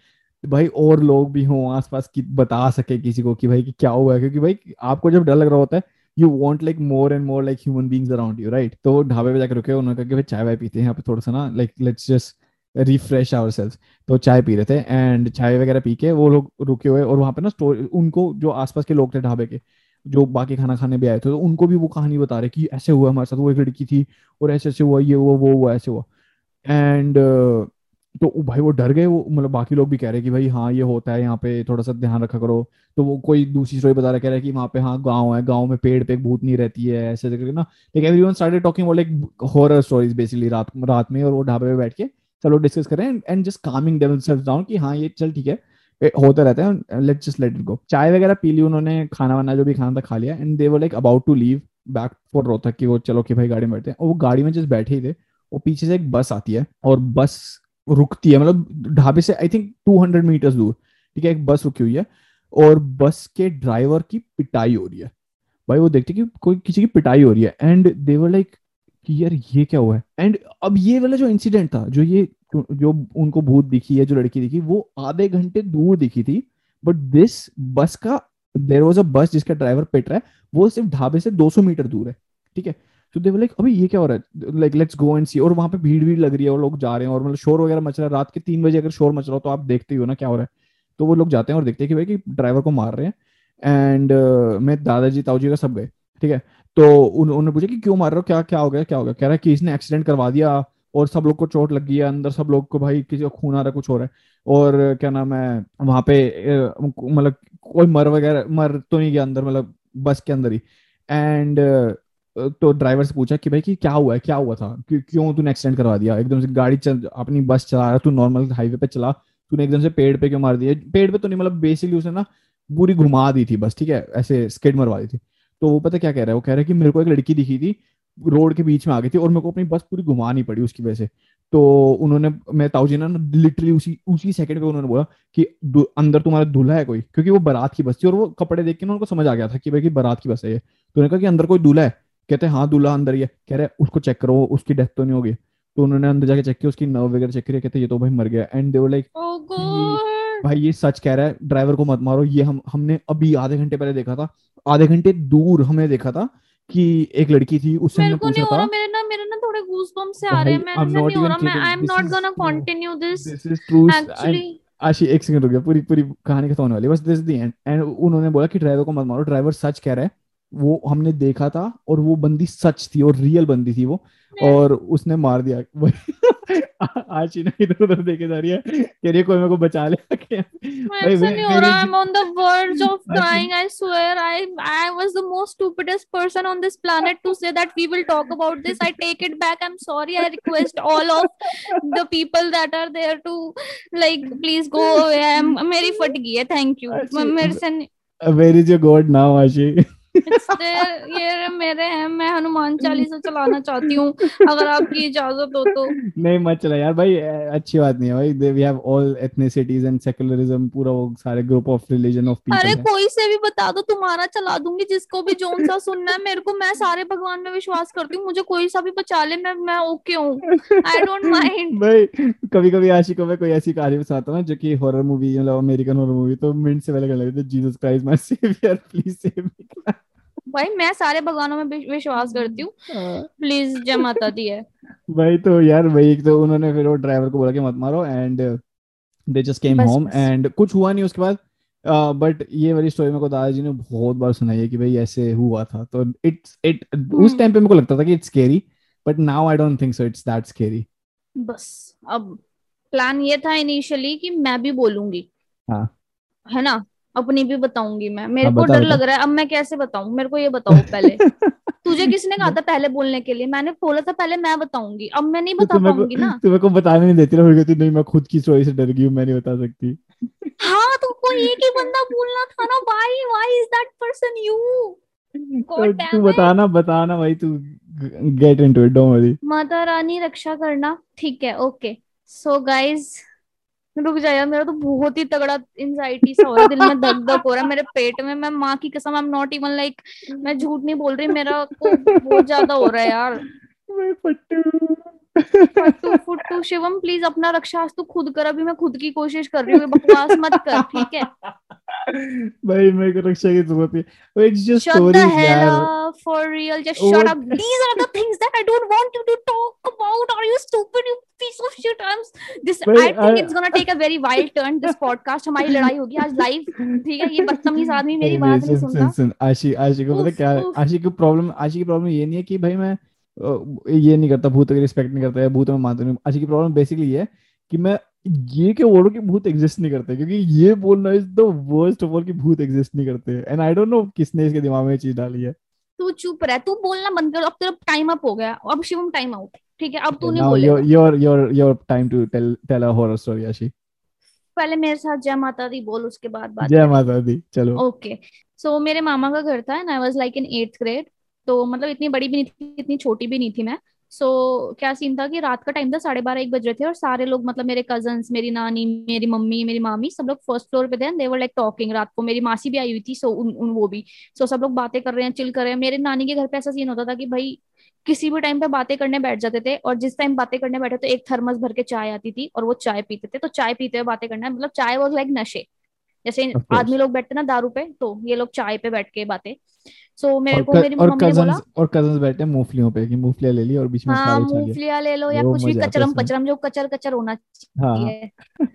भाई और लोग भी हों आसपास की बता सके किसी को कि भाई कि क्या हुआ है? क्योंकि भाई आपको जब डर लग रहा होता है you want like more and more like human beings around you right तो ढाबे पे जाकर रुके, उन्होंने कहा कि भाई चाय वाय पीते हैं यहाँ पे थोड़ा सा ना like let's just refresh ourselves तो चाय पी रहे थे एंड चाय वगैरह पी के वो लोग रुके हुए और वहाँ पे ना स्टोर उनको जो आसपास के लोग थे ढाबे के, जो बाकी खाना खाने भी आए थे तो उनको भी वो कहानी बता रहे कि ऐसे हुआ हमारे साथ, वो एक लड़की थी और ऐसे ऐसे हुआ, ये हुआ, वो हुआ, ऐसे हुआ। एंड तो भाई वो डर गए, वो मतलब बाकी लोग भी कह रहे कि भाई हाँ ये होता है, यहाँ पे थोड़ा सा ध्यान रखा करो। तो वो कोई दूसरी स्टोरी बता रहा कह रहा है कि वहाँ पे हाँ गाँव है, गाँव में पेड़ पे भूत नहीं रहती है, ऐसे करके ना। Like everyone started talking about like horror stories basically रात रात में और वो ढाबे पे बैठ के। चलो डिस्कस करें एंड जस्ट कामिंग डाउन कि हाँ ये चल ठीक है होता रहता है let's just let it go चाय वगैरह पी ली उन्होंने, खाना वाना जो भी खाना था खा लिया and they were like about to leave back for Rohtak की वो चलो कि भाई गाड़ी में बैठते हैं। और वो गाड़ी में जस्ट बैठे ही थे और पीछे से एक बस आती है, और बस रुकती है मतलब ढाबे से आई थिंक 200 मीटर्स दूर, ठीक है, एक बस रुकी हुई है, और बस के ड्राइवर की पिटाई हो रही है। भाई वो देखते कि कोई किसी की पिटाई हो रही है एंड देवर लाइक कि यार ये क्या हुआ है? एंड अब ये वाला जो इंसिडेंट था जो ये जो उनको भूत दिखी है जो लड़की दिखी वो आधे घंटे दूर दिखी थी बट दिस बस का देर वॉज़ अ बस जिसका ड्राइवर पिट रहा है वो सिर्फ़ ढाबे से 200 मीटर दूर है ठीक है? तो दे लाइक अभी ये क्या हो रहा है? Like let's go and see और वहाँ पे भीड़ भीड़ लग रही है और लोग जा रहे हैं और मतलब शोर वगैरह मच रहा है। रात के तीन बजे अगर शोर मच रहा हो तो आप देखते ही हो ना क्या हो रहा है। तो वो लोग जाते हैं और देखते हैं कि भाई कि ड्राइवर को मार रहे हैं। एंड uh, मैं दादाजी ताऊजी का सब गए ठीक है? तो उन्होंने पूछा कि क्यों मार रहे हो? क्या क्या हो गया? क्या हो गया? कह रहा है कि इसने एक्सीडेंट करवा दिया और सब लोग को चोट लग गई है, अंदर सब लोग को भाई किसी को खून आ रहा कुछ हो रहा है। और क्या नाम है, वहाँ पे मतलब कोई मर वगैरह, मर तो नहीं गया अंदर मतलब बस के अंदर ही। एंड तो ड्राइवर से पूछा कि भाई कि क्या हुआ है? क्या हुआ था? क्यों तूने एक्सीडेंट करवा दिया? एकदम से गाड़ी चल, अपनी बस चला रहा तू नॉर्मल हाईवे पे चला, तूने एकदम से पेड़ पे क्यों मार दिया? पेड़ पे तो नहीं मतलब बेसिकली उसने ना पूरी घुमा दी थी बस, ठीक है? ऐसे स्केट मरवा दी थी। तो वो पता क्या कह रहा है? वो कह रहा है कि मेरे को एक लड़की दिखी थी रोड के बीच में आ गई थी और मेरे को अपनी बस पूरी घुमानी पड़ी उसकी वजह से। तो उन्होंने मैं ताऊ जी ने लिटरली उसी उसी सेकंड पे उन्होंने बोला कि अंदर तुम्हारा दूल्हा है कोई? क्योंकि वो बारात की बस थी और वो कपड़े देख के ना उनको समझ आ गया था कि भाई कि बारात की बस है ये। तो उन्होंने कहा कि अंदर कोई दूल्हा है? कहते हैं हाँ दूल्हा अंदर ही है। कह रहे उसको चेक करो उसकी डेथ तो नहीं होगी। तो उन्होंने अंदर जाके चेक किया उसकी नर्व वगैरह चेक किया कहते ये तो भाई मर गया। एंड दे लाइक भाई ये सच कह रहा है ड्राइवर को मत मारो ये हम हमने अभी आधे घंटे पहले देखा था। आधे घंटे दूर हमने देखा था कि एक लड़की थी उससे हमने पूछा था। मेरे ना मेरे ना थोड़े गूज़बम्स से आ रहे हैं मैं नहीं हो रहा मैं I am not gonna continue this this is true actually Ashi एक सेकंड रुक गया पूरी पूरी कहानी खत्म होने वाली बस दिस द एंड एंड उन्होंने बोला कि ड्राइवर को मत मारो ड्राइवर सच कह रहा है। वो हमने देखा था और वो बंदी सच थी और रियल बंदी थी वो। और उसने मार दिया। आज ही ना इधर उधर देखे जा रही है। कह रही कोई मेरे को बचा ले भाई मैं हो रहा I am on the verge of dying I swear I I was the most stupidest person on this planet to say that we will talk about this I take it back I am sorry I request all of the people that are there to like please go away मेरी फट गई है. Thank you मेरे से where is your god now Ashi? ये मेरे हैं मैं हनुमान चालीसा चलाना चाहती हूँ। अगर आपकी इजाज़त हो तो। नहीं मत चला यार भाई अच्छी बात नहीं है भाई। They we have all ethnicities and secularism पूरा वो सारे group of religion of people अरे कोई से भी बता दो तुम्हारा चला दूँगी जिसको भी जोन सा सुनना है मेरे को मैं सारे भगवान में विश्वास करती हूँ मुझे कोई सा भी बचा ले मैं मैं ओके हूँ। आई डोंट माइंड भाई कभी कभी आशिकों में कोई ऐसी कहानी बताता हूँ जो कि हॉरर मूवी मतलब अमेरिकन हॉरर मूवी तो मिनट से पहले कर लेते Jesus Christ my saviour please save me भाई मैं सारे भगवानों में विश्वास करती हूँ। प्लीज़ जय माता दी है। भाई तो यार भाई तो उन्होंने फिर वो ड्राइवर को बोला कि मत मारो and they just came home and कुछ हुआ नहीं उसके बाद। बट uh, ये वाली स्टोरी मेरे को दादाजी ने बहुत बार सुनाई है कि भाई ऐसे हुआ था। तो इट्स इट उस टाइम पे मेरे को लगता था कि it's scary but now I don't think so it's that scary बस अब प्लान ये था इनिशियली कि मैं भी बोलूँगी। हाँ। है ना? अपनी भी बताऊँगी मैं। मेरे को डर लग रहा है। अब मैं कैसे बताऊँ? मेरे को ये बताओ पहले। तुझे किसने कहा था पहले बोलने के लिए? मैंने बोला था पहले मैं बताऊँगी। अब मैं नहीं बता पाऊँगी ना। तुम्हें को बताने नहीं देती रहोगी नहीं मैं खुद की स्टोरी से डर गई हूँ मैं नहीं बता सकती। हाँ तो कोई एक ही बंदा बोलना था ना why why is that person you तू बताना बताना भाई तू get into it don't worry Mata Rani रक्षा करना। ठीक है ओके सो गाइस रुक जाए मेरा तो बहुत ही तगड़ा एंजाइटी सा हो रहा है, दिल में धक धक हो रहा है, मेरे पेट में, मैं माँ की कसम I am not even like मैं झूठ नहीं बोल रही, मेरा को बहुत ज़्यादा हो रहा है यार। फट्टू फुट्टू शिवम प्लीज़ अपना रक्षा तू खुद कर। अभी मैं खुद की कोशिश कर रही हूँ बकवास मत कर ठीक है? भाई मेरे को रक्षा की ज़रूरत है इट्स जस्ट स्टोरीज यार for real just shut up these are the things that I don't want you to talk about are you stupid you piece of shit I am this I think it's gonna take a very wild turn this podcast हमारी लड़ाई होगी आज live ठीक है? ये बदतमीज आदमी मेरी बात नहीं सुनता। सुन आशी आशी को पता क्या आशी की प्रॉब्लम आशी की प्रॉब्लम ये नहीं है कि भाई मैं ये नहीं करता भूत की रिस्पेक्ट नहीं करता है भूत में मानता नहीं आशी की प्रॉब्लम बेसिकली ये है कि मैं ये क्यों बोलो कि भूत एग्जिस्ट नहीं करते क्योंकि ये बोलना is the worst of all कि भूत एग्जिस्ट नहीं करते। एंड आई डोंट नो किसने इसके दिमाग में चीज़ डाली है। तू चुप रह तू बोलना बंद कर। अब तेरा टाइम अप हो गया। अब शिवम टाइम आउट ठीक है अब तू नहीं बोलेगा your your your time to tell tell a horror story Ashi पहले मेरे साथ जय माता दी बोल उसके बाद बात जय माता दी चलो। ओके सो मेरे मामा का घर था and I was like in 8th grade तो मतलब इतनी बड़ी भी नहीं थी इतनी छोटी भी नहीं थी मैं। सो so, क्या सीन था कि रात का टाइम था साढ़े बारह एक बज रहे थे और सारे लोग मतलब मेरे कज़न मेरी नानी मेरी मम्मी मेरी मामी सब लोग फ़र्स्ट फ्लोर पे थे देवर लाइक टॉकिंग रात को। मेरी मासी भी आई हुई थी सो उन, उन वो भी। सो so, सब लोग बातें कर रहे हैं चिल कर रहे हैं। मेरे नानी के घर पे ऐसा सीन होता था कि भाई किसी भी टाइम पे बातें करने बैठ जाते थे और जिस टाइम बातें करने बैठे तो एक थर्मस भर के चाय आती थी और वो चाय पीते थे। तो चाय पीते हुए बातें करना मतलब चाय वॉज़ लाइक नशे। जैसे आदमी लोग बैठते ना दारू पे तो ये लोग चाय पे बैठ के बातें। सो so, मेरे को मेरी और मम्मी ने बोला और कजन्स बैठे मूंगफलियों पे कि मूंगफलियाँ ले ली और बीच में हाँ मूंगफलियाँ ले लो या कुछ भी कचरम पचरम जो कचर कचर होना चाहिए। हाँ।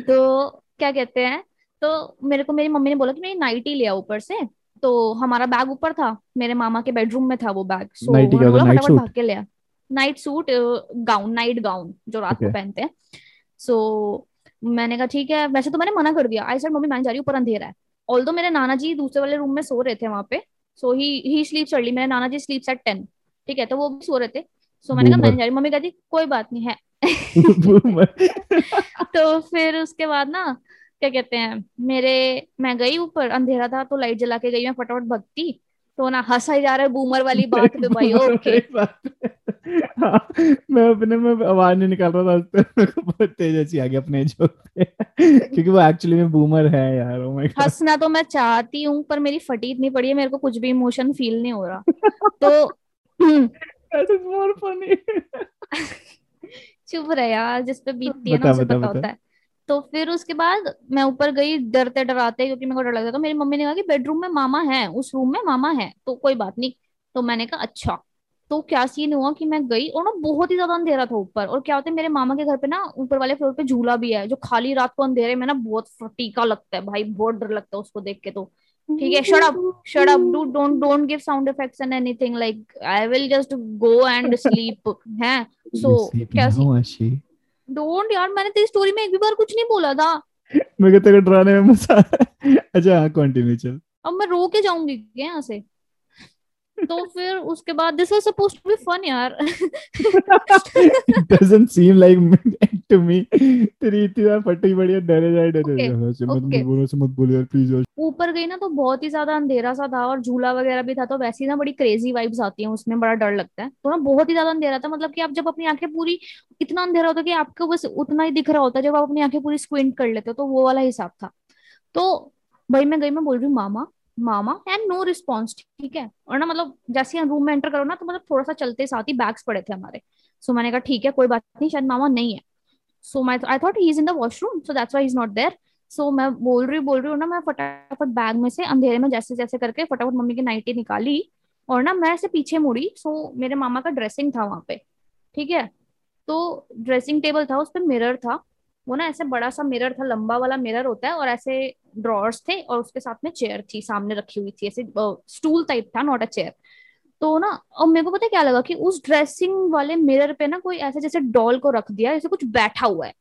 तो क्या कहते हैं तो मेरे को मेरी मम्मी ने बोला कि मेरी नाइटी लिया ऊपर से। तो हमारा बैग ऊपर था मेरे मामा के बेडरूम में था वो बैग। सो so, बोला फटाफट भाग के लिया night suit gown night gown जो रात को पहनते हैं। सो मैंने कहा ठीक है वैसे तो मैंने मना कर दिया. आई सर मम्मी मैं जा रही हूँ ऊपर अंधेरा है. ऑल दो मेरे नाना जी दूसरे वाले रूम में सो रहे थे वहाँ पे सो ही ही स्लीप्स अर्ली मेरे नाना जी स्लीप्स एट टेन ठीक है तो वो भी सो रहे थे. सो so, मैंने कहा मैं जा रही मम्मी कहती कोई बात नहीं है. तो फिर उसके बाद ना क्या कहते हैं मेरे मैं गई ऊपर अंधेरा था तो लाइट जला के गई मैं फटाफट भगती तो ना हंसा ही जा रहा है बूमर वाली बात पे भाई ओके हाँ, मैं अपने में आवाज़ नहीं निकाल रहा था तो बहुत तेज अच्छी आ गई अपने जो क्योंकि वो एक्चुअली में बूमर है यार ओ माय गॉड हंसना तो मैं चाहती हूँ पर मेरी फटी इतनी पड़ी है मेरे को कुछ भी इमोशन फील नहीं हो रहा। तो दैट इज़ मोर फनी चुप रहे यार जिस पे बीतती है ना उसे पता होता है। तो फिर उसके बाद मैं ऊपर गई डरते डराते क्योंकि मेरे को डर लगता तो मेरी मम्मी ने कहा कि बेडरूम में मामा है उस रूम में मामा है तो कोई बात नहीं। तो मैंने कहा अच्छा। तो क्या सीन हुआ कि मैं गई और ना बहुत ही ज़्यादा अंधेरा था ऊपर। और क्या होता है मेरे मामा के घर पे ना ऊपर वाले फ्लोर पे झूला भी है जो खाली रात को अंधेरे में ना बहुत फटीका लगता है। भाई बहुत डर लगता है उसको देख के तो। ठीक है shut up shut up do don't don't give sound effects and anything like I will just go and sleep है? सो क्या डोंट यार मैंने तेरी स्टोरी में एक भी बार कुछ नहीं बोला था। मैं कहता डराने में मज़ा अच्छा कंटिन्यू चल। अब मैं रो के जाऊँगी क्या यहाँ से? तो फिर उसके बाद this was supposed to be fun यार। Doesn't seem like to me तेरी इतनी फटी बढ़िया डरे जाए डरे जाए से मत बोलो से मत बोलो यार प्लीज़ ऊपर गई ना तो बहुत ही ज़्यादा अंधेरा सा था और झूला वगैरह भी था तो वैसे ही ना बड़ी क्रेजी वाइब्स आती हैं उसमें बड़ा डर लगता है। तो ना बहुत ही ज़्यादा अंधेरा था मतलब कि आप जब अपनी आँखें पूरी इतना अंधेरा होता है कि आपको बस उतना ही दिख रहा होता है जब आप अपनी आँखें पूरी स्क्विंट कर लेते हो तो वो वाला हिसाब था। तो भाई मैं गई मैं बोल रही हूँ मामा मामा एंड नो रिस्पॉन्स ठीक है? और ना मतलब जैसे हम रूम में एंटर करो ना तो मतलब थोड़ा सा चलते साथ ही बैग्स पड़े थे हमारे। सो so, मैंने कहा ठीक है कोई बात नहीं शायद मामा नहीं है। सो मैं I thought he is in the washroom so that's why is not there so मैं बोल रही बोल रही हूँ ना मैं फटाफट बैग में से अंधेरे में जैसे जैसे करके फटाफट मम्मी की नाइटी निकाली और ना मैं ऐसे पीछे मुड़ी। सो so, मेरे मामा का ड्रेसिंग था वहाँ पे ठीक है? तो ड्रेसिंग टेबल था उस पर मिरर था। वो ना ऐसे बड़ा सा मिरर था लंबा वाला मिरर होता है और ऐसे ड्रॉर्स थे और उसके साथ में चेयर थी, सामने रखी हुई थी, ऐसे स्टूल टाइप था नॉट अ चेयर तो ना और मेरे को पता क्या लगा कि उस ड्रेसिंग वाले मिरर पे ना कोई ऐसे जैसे डॉल को रख दिया जैसे कुछ बैठा हुआ है।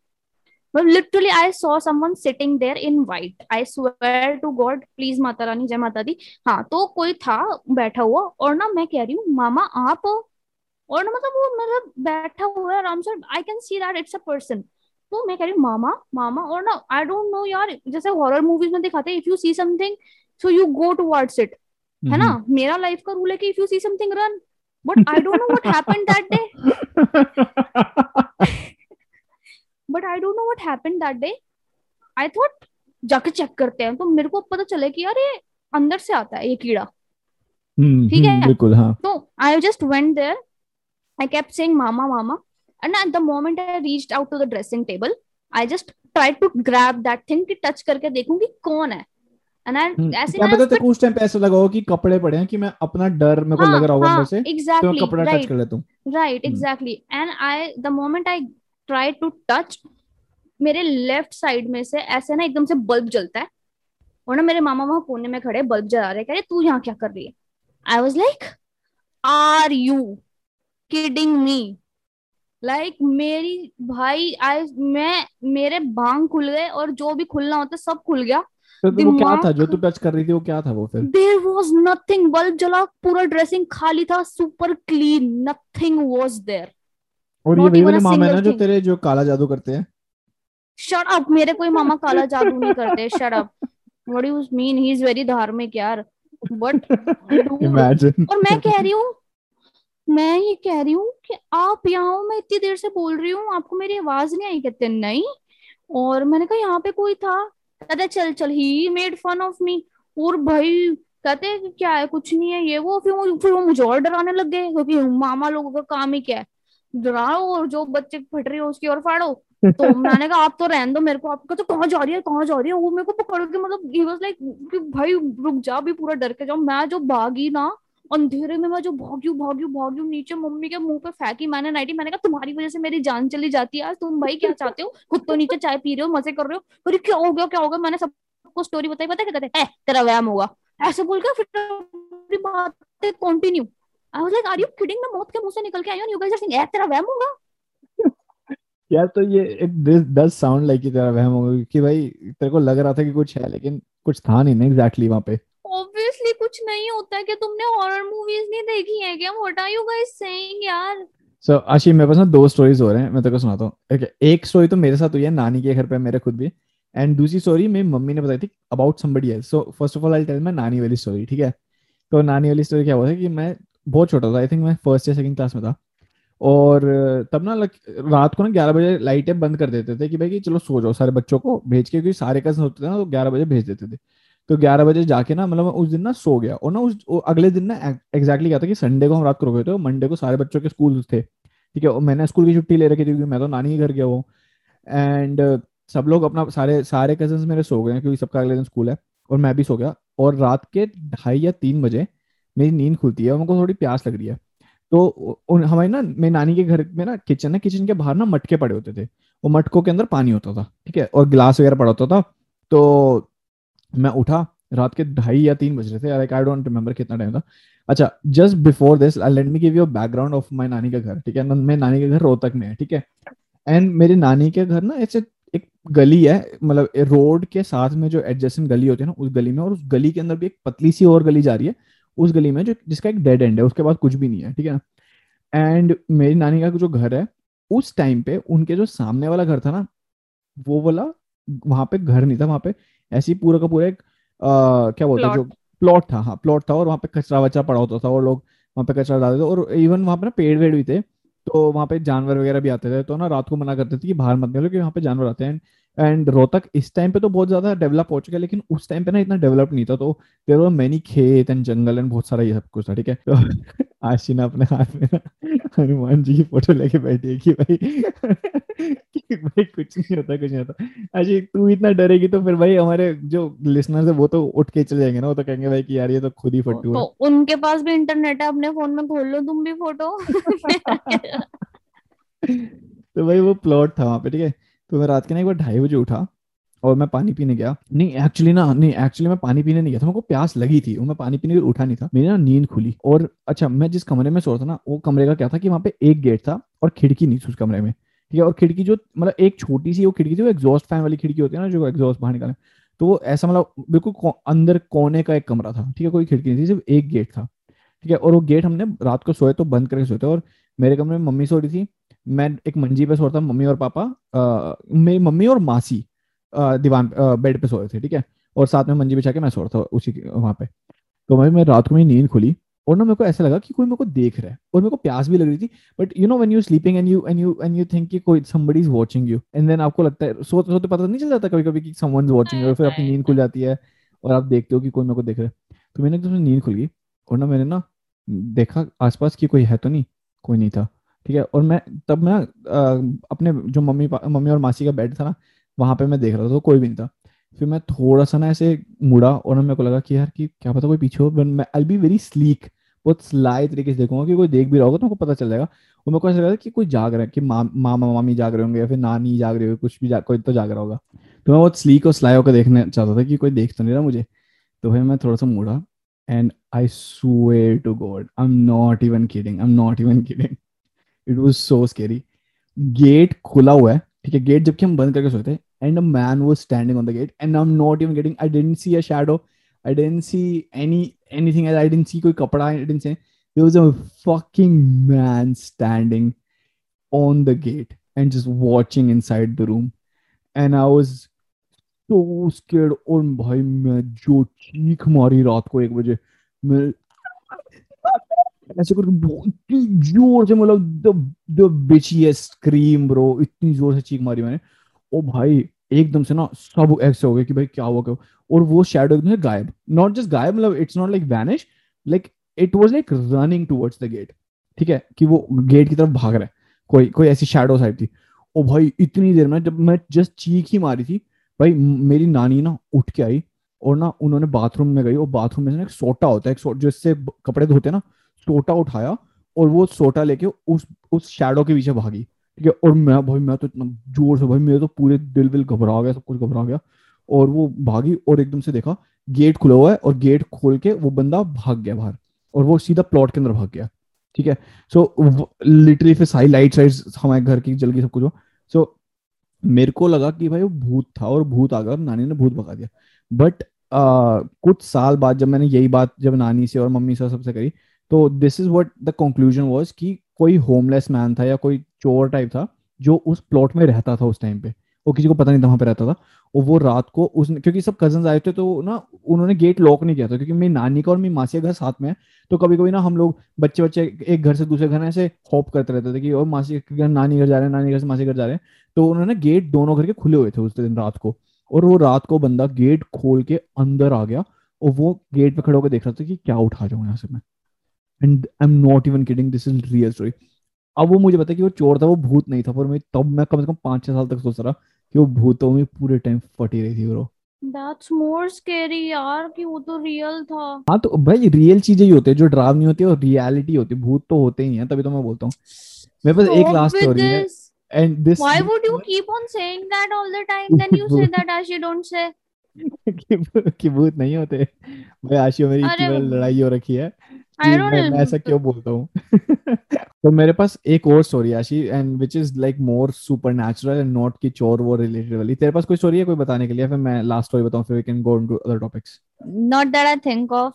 मतलब literally I saw someone sitting there in white I swear to god please Mata Rani, जय माता दी। हाँ तो कोई था, बैठा हुआ, और ना मैं कह रही हूँ, मामा आप, और ना मतलब वो मतलब बैठा हुआ है आराम से I can see that it's a person तो मैं कह रही हूँ मामा मामा और ना आई डोंट नो यार जैसे हॉरर मूवीज़ में दिखाते हैं if you see something so you go towards it है ना? mm-hmm. मेरा लाइफ का रूल है कि if you see something run but I don't know what happened that day but I don't know what happened that day I thought जाके check करते हैं। तो मेरे को पता चले कि यार ये अंदर से आता है ये कीड़ा। mm-hmm, ठीक है? बिल्कुल हाँ। तो I just went there I kept saying mama mama. And at the moment i reached out to the dressing table. I just tried to grab that thing कि टच करके देखूँगी कौन है. ऐसे पता उस टाइम पे ऐसा लगा हो कि कपड़े पड़े हैं कि मैं अपना डर मेरे को लग रहा होगा से exactly, तो मैं कपड़ा टच कर लेता हूँ। Right exactly and I the moment I try to touch मेरे लेफ़्ट साइड में से ऐसे ना एकदम से बल्ब जलता है। और ना मेरे मामा वहाँ कोने में खड़े बल्ब जला रहे कह रहे तू यहाँ क्या कर रही है? I was like are you kidding me like like, मेरी भाई आई मैं मेरे बांग खुल गए और जो भी खुलना होता सब खुल गया। तो वो क्या था? जो तू टच कर रही थी वो क्या था वो फिर? देयर वाज नथिंग बल्ब जला पूरा ड्रेसिंग खाली था super clean nothing was there और ये वही मामा है ना जो तेरे जो काला जादू करते हैं? शट अप मेरे कोई मामा काला जादू नहीं करते shut up what do you mean he is very धार्मिक यार. बट इमेजिन और मैं कह रही हूँ मैं ये कह रही हूँ कि आप यहाँ मैं इतनी देर से बोल रही हूँ आपको मेरी आवाज़ नहीं आई कहते नहीं। और मैंने कहा यहाँ पे कोई था? कहते चल चल he made fun of me और भाई कहते क्या है कुछ नहीं है ये वो फिर वो फिर वो मुझे और डराने लग गए क्योंकि मामा लोगों का काम ही क्या है। डराओ और जो बच्चे फट रही है उसकी और फाड़ो। तो मैंने कहा आप तो रहने दो मेरे को आपको तो कहाँ जा रही है कहाँ जा रही है? वो मेरे को पकड़ के मतलब ही वाज लाइक कि भाई रुक जा भी पूरा डर के जाओ। मैं जो भागी ना अंधेरे में मैं जो भागी भागी भागी नीचे मम्मी के मुँह पे फेंकी, मैंने नाइटी, मैंने कहा, तुम्हारी वजह से मेरी जान चली जाती है तुम भाई क्या चाहते हो? खुद तो नीचे चाय पी रहे हो, मज़े कर रहे हो अरे क्या हो गया, क्या हो गया? मैंने सबको स्टोरी बताई, पता क्या कहते हैं? तेरा व्यायाम होगा। ऐसे बोल के फिर बात continue I was like are you kidding मैं मौत के मुँह से निकल के आई हूँ यू गाइस आर सेइंग तेरा वहम होगा? यार तो ये इट डज साउंड लाइक तेरा वहम होगा कि भाई, तेरे को लग रहा था कि कुछ है, लेकिन कुछ था नहीं ना एग्जैक्टली वहाँ पे। कुछ नहीं होता है कि तुमने हॉरर मूवीज़ नहीं देखी है क्या? What are you guys saying यार? सो आशी मेरे पास ना दो स्टोरीज हो रहे हैं मैं तेरे को सुनाता हूँ। okay, एक स्टोरी तो मेरे साथ हुई है नानी के घर पे मेरे खुद भी। एंड दूसरी स्टोरी मेरी मम्मी ने बताई थी about somebody else so first of all I tell मैं नानी वाली स्टोरी ठीक है? तो नानी वाली स्टोरी क्या हुआ था कि मैं बहुत छोटा था आई थिंक मैं फ़र्स्ट या सेकंड क्लास में था। और तब ना रात को ना ग्यारह बजे लाइटें बंद कर देते थे कि भाई कि चलो सो जाओ सारे बच्चों को भेज के क्योंकि सारे कज़न होते थे ना तो ग्यारह बजे भेज देते थे। तो ग्यारह बजे जाके ना मतलब उस दिन ना सो गया। और ना उस अगले दिन ना एग्जैक्टली क्या था कि संडे को हम रात को रुके थे मंडे को सारे बच्चों के स्कूल थे। ठीक है, और मैंने स्कूल की छुट्टी ले रखी थी, क्योंकि मैं तो नानी के घर गया हूँ। एंड सब लोग अपना, सारे सारे कज़न मेरे सो गए क्योंकि सबका अगले दिन स्कूल है, और मैं भी सो गया। और रात के ढाई या तीन बजे मेरी नींद खुलती है, और थोड़ी प्यास लग रही है। तो हमारी ना, मेरी नानी के घर में ना किचन है किचन के बाहर ना मटके पड़े होते थे। वो मटकों के अंदर पानी होता था, ठीक है, और गिलास वगैरह पड़ा होता था। तो मैं उठा, रात के ढाई या तीन बज रहे थे लाइक आई डोंट रिमेम्बर कितना टाइम था। अच्छा just before this let me give you background of my नानी का घर, ठीक है? मेरे नानी के घर रोहतक में है, ठीक है? एंड मेरी नानी के घर ना ऐसे एक गली है मतलब रोड के साथ में जो एडजस्टेंट गली होती है ना, उस गली में, और उस गली के अंदर भी एक पतली सी और गली जा रही है, उस गली में जो, जिसका एक डेड एंड है, उसके बाद कुछ भी नहीं है, ठीक है? ना एंड मेरी नानी का जो घर है, उस टाइम पे उनके जो सामने वाला घर था ना, वो वाला, वहाँ पे घर नहीं था, वहाँ पे ऐसे पूरा का पूरा एक आ, क्या बोलते हैं जो प्लॉट था हाँ प्लॉट था और वहाँ पे कचरा वचरा पड़ा होता था और लोग वहाँ पे कचरा डालते थे और इवन वहाँ पे ना पेड़ वेड़ भी थे तो वहाँ पे जानवर वगैरह भी आते थे तो ना रात को मना करते थे कि बाहर मत निकलो क्योंकि वहाँ पे जानवर आते हैं। एंड रोहतक इस टाइम पे तो बहुत ज़्यादा डेवलप हो चुका है लेकिन उस टाइम पे ना इतना डेवलप नहीं था तो देर वर मैनी खेत एंड जंगल एंड बहुत सारा ये सब कुछ था ठीक है? तो आशी ने अपने हाथ में हनुमान जी की फ़ोटो लेके बैठी है कि भाई कि भाई कुछ नहीं होता कुछ नहीं होता। आशी तू इतना डरेगी तो फिर भाई हमारे जो लिसनर्स है वो तो उठ के चले जाएँगे ना वो तो कहेंगे भाई कि यार ये तो खुद ही फट्टू है। तो उनके पास भी इंटरनेट है अपने फ़ोन में खोल लो तुम भी फ़ोटो तो भाई वो प्लॉट था वहाँ पे ठीक है? तो मैं रात के ना एक बार ढाई बजे उठा और मैं पानी पीने गया। नहीं एक्चुअली ना, नहीं एक्चुअली मैं पानी पीने नहीं गया था, मेरे को प्यास लगी थी और मैं पानी पीने के लिए उठा नहीं था। मेरी ना नींद खुली और अच्छा मैं जिस कमरे में सो रहा था ना, वो कमरे का क्या था कि वहाँ पे एक गेट था और खिड़की नहीं थी उस कमरे में, ठीक है? और खिड़की जो मतलब एक छोटी सी वो खिड़की थी, वो एग्जॉस्ट फ़ैन वाली खिड़की होती है ना, जो एग्जॉस्ट बाहर निकाले तो वो ऐसा मतलब बिल्कुल अंदर कोने का एक कमरा था, ठीक है? कोई खिड़की नहीं थी, सिर्फ़ एक गेट था, ठीक है? और वो गेट हमने रात को सोए तो बंद करके सोए थे और मेरे कमरे में मम्मी सो रही थी मैं एक मंजी पे सो रहा मम्मी और पापा मेरी मम्मी और मासी दीवान बेड पे सो रहे थे, ठीक है? और साथ में मंजी बिछा के मैं सो रहा था उसी वहाँ पे। तो मैं मैं रात को मेरी नींद खुली और ना मेरे को ऐसा लगा कि कोई मेरे को देख रहा है और मेरे को प्यास भी लग रही थी। But you know when you sleeping and you and you and you think कि कोई somebody is watching you and then आपको लगता है, सोते सोते पता नहीं चल जाता कभी कभी कि समवन इज़ वाचिंग और फिर आपकी नींद खुल जाती है और आप देखते हो कि कोई मेरे को देख रहा है। तो मैंने एकदम नींद खुल गई और ना मैंने ना देखा आसपास की कोई है तो नहीं, कोई नहीं था। ठीक है? और मैं, तब मैं अपने जो मम्मी मम्मी और मासी का बेड था ना, वहाँ पे मैं देख रहा था तो कोई भी नहीं था। फिर मैं थोड़ा सा ना ऐसे मुड़ा और मेरे को लगा कि यार, कि क्या पता कोई पीछे हो बट मैं आई बी वेरी स्लीक बहुत स्लाई तरीके से देखूँगा कि कोई देख भी रहा होगा तो मेरे को पता चल जाएगा। और मेरे को ऐसा लगा कि कोई जाग रहा है, कि मामा, मामी जाग रहे होंगे या फिर नानी जाग रही होगी, कुछ भी कोई तो जाग रहा होगा। तो मैं बहुत स्लीक और स्लाई होकर देखने चाहता था कि कोई देख तो नहीं रहा मुझे। तो फिर मैं थोड़ा सा मुड़ा and I swear to God I am not even kidding I am not even kidding it was so scary gate खुला हुआ है, ठीक है? गेट जबकि हम बंद करके सोते and a man was standing on the gate and I am not even getting I didn't see a shadow I didn't see any anything I didn't see कोई कपड़ा I didn't see there was a fucking man standing on the gate and just watching inside the room. And I was so scared, और भाई मैं जो चीख मारी रात को एक बजे, मैं ऐसे करके इतनी ज़ोर से मतलब the the bitchiest scream bro इतनी ज़ोर से चीख मारी मैंने। ओ भाई, एकदम से ना सब ऐसे हो गए कि भाई क्या हुआ, क्या और वो शेडो एकदम से गायब। नॉट जस्ट गायब मतलब it's not like vanish like it was like running towards the gate ठीक है? कि वो गेट की तरफ़ भाग रहा है। कोई कोई ऐसी शेडो साइड थी। ओ भाई, इतनी देर में जब मैं जस्ट चीख ही मारी थी, भाई मेरी नानी ना उठ के आई और ना उन्होंने बाथरूम में गई और बाथरूम में से एक सोटा होता है, एक जो इससे कपड़े धोते ना सोटा उठाया और वो सोटा लेके उस उस शेडो के पीछे भागी ठीक है? और मैं भाई मैं तो इतना ज़ोर से भाई मेरे तो पूरे दिल विल घबरा गया सब कुछ घबरा गया। और वो भागी और एकदम से देखा गेट खुला हुआ है और गेट खोल के वो बंदा भाग गया बाहर और वो सीधा प्लॉट के अंदर भाग गया ठीक है? सो लिटरली फिर सारी लाइट साइड हमारे घर की जल गई सब कुछ सो so, मेरे को लगा कि भाई वो भूत था और भूत आ गया नानी ने भूत भगा दिया। बट कुछ साल बाद जब मैंने यही बात जब नानी से और मम्मी से सबसे करी तो this is what the conclusion was कि कोई होमलेस मैन था या कोई चोर टाइप था जो उस प्लॉट में रहता था उस टाइम पे। वो किसी को पता नहीं था वहाँ पे रहता था। और वो रात को उस, क्योंकि सब कज़न आए थे तो ना उन्होंने गेट लॉक नहीं किया था क्योंकि मेरी नानी का और मेरी मासी का घर साथ में है। तो कभी कभी ना हम लोग बच्चे बच्चे एक घर से दूसरे घर ऐसे हॉप करते रहते थे कि और मासी के घर, नानी घर जा रहे हैं, नानी घर से मासी घर जा रहे हैं। तो उन्होंने गेट दोनों घर के खुले हुए थे उस दिन रात को। और वो रात को बंदा गेट खोल के अंदर आ गया और वो गेट पे खड़े होकर देख रहा था कि क्या उठा जाऊँ यहाँ से मैं। And I am not even kidding this is real story अब वो मुझे पता कि वो चोर था वो भूत नहीं था पर मैं तब मैं कम से कम पाँच छह साल तक सोच रहा कि वो भूतों में पूरे टाइम फटी रही थी ब्रो That's more scary यार कि वो तो रियल था। हाँ तो भाई रियल चीज़ें ही होती है जो ड्राव नहीं होती और रियलिटी होती है। भूत तो होते ही हैं तभी तो मैं बोलता हूँ। मेरे पास एक लास्ट स्टोरी है and this why would you keep on saying that all the time? Then you say that ashi don't say. कि भूत नहीं होते। भाई आशी मेरी लड़ाई हो रखी है। मैं, मैं ऐसा क्यों बोलता हूँ? तो मेरे पास एक और story Aashi and which is like more super natural and not की चोर वो रिलेटेड वाली। तेरे पास कोई स्टोरी है कोई बताने के लिए? फिर मैं लास्ट स्टोरी बताऊँ फिर we can go into other topics not that I think of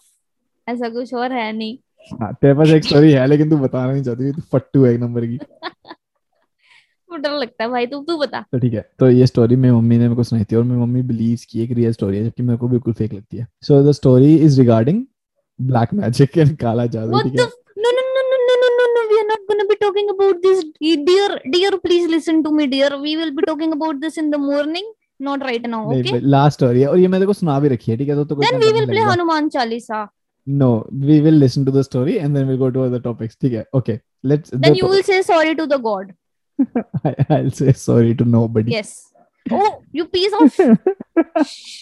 ऐसा कुछ और है नहीं। हाँ तेरे पास एक स्टोरी है लेकिन तू बताना नहीं चाहती तू फट्टू है एक नंबर की। तो डर लगता है भाई तुम तू बता। तो ठीक है तो ये स्टोरी मेरी मम्मी ने मेरे को सुनाई थी और मेरी मम्मी बिलीव्स की एक रियल स्टोरी है जबकि मेरे को बिल्कुल फेक लगती है। So the story is regarding black magic and काला जादू ठीक है? No no no no no no no we are not gonna be talking about this dear dear please listen to me dear we will be talking about this in the morning not right now okay last story है और ये मैंने को सुना भी रखी है ठीक है? तो तो then we will play Hanuman Chalisa no we will listen to the story and then we'll go to other topics theek hai okay let's then you will say sorry to the god. I'll say sorry to nobody. Yes. Oh, you piece of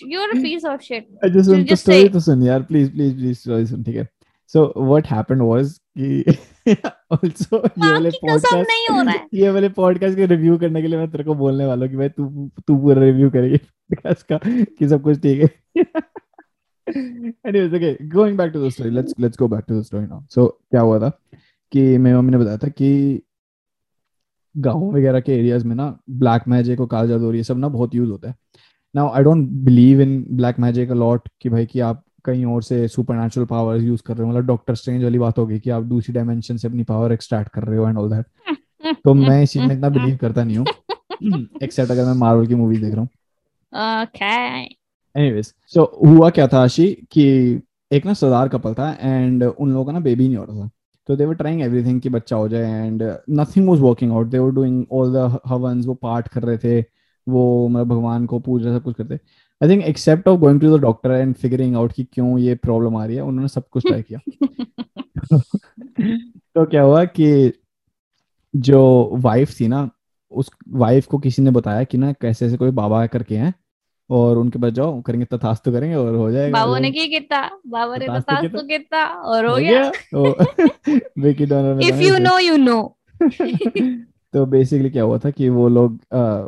you're a piece of shit. I just want the story to sun, yaar. Please, please, please, story sun. Okay. So what happened was कि also ये वाले podcast नहीं हो रहा है ये वाले podcast के रिव्यू करने के लिए मैं तेरे को बोलने वाला हूँ कि भाई तू तू पूरा रिव्यू करेगी पॉडकास्ट का कि सब कुछ ठीक है anyways okay going back to the story let's let's go back to the story now so क्या हुआ था कि मेरी मम्मी ने बताया था कि गाँव वगैरह के एरियाज़ में ना ब्लैक मैजिक और काल जादू ये सब ना बहुत यूज़ होता है। Now I don't believe in black magic a lot कि भाई कि आप कहीं और से सुपर नेचुरल पावर्स यूज़ कर रहे हो। मतलब डॉक्टर स्ट्रेंज वाली बात होगी कि आप दूसरी डायमेंशन से अपनी पावर एक्सट्रैक्ट कर रहे हो एंड ऑल दैट तो मैं इस चीज़ में इतना बिलीव करता नहीं हूँ। एक्सेप्ट अगर मैं मार्वल की मूवी देख रहा हूँ। ओके एनीवेज सो हुआ क्या था आशी कि एक ना सरदार कपल था एंड उन लोगों का ना बेबी नहीं हो रहा था। तो दे वर ट्राइंग एवरीथिंग कि बच्चा हो जाए and nothing was working out they were doing all the havans वो पाठ कर रहे थे वो मतलब भगवान को पूज रहे सब कुछ करते। I think except of going to the doctor and figuring out कि क्यों ये प्रॉब्लम आ रही है उन्होंने सब कुछ ट्राई किया। तो क्या हुआ कि जो वाइफ थी ना उस वाइफ को किसी ने बताया कि ना कैसे ऐसे कोई बाबा करके हैं और उनके पास जाओ करेंगे तथास्तु करेंगे और हो जाएगा बाबू ने की किता? बाबा ने तथास्तु किता? और हो गया। Vicky Donor if you know you know तो बेसिकली क्या हुआ था कि वो लोग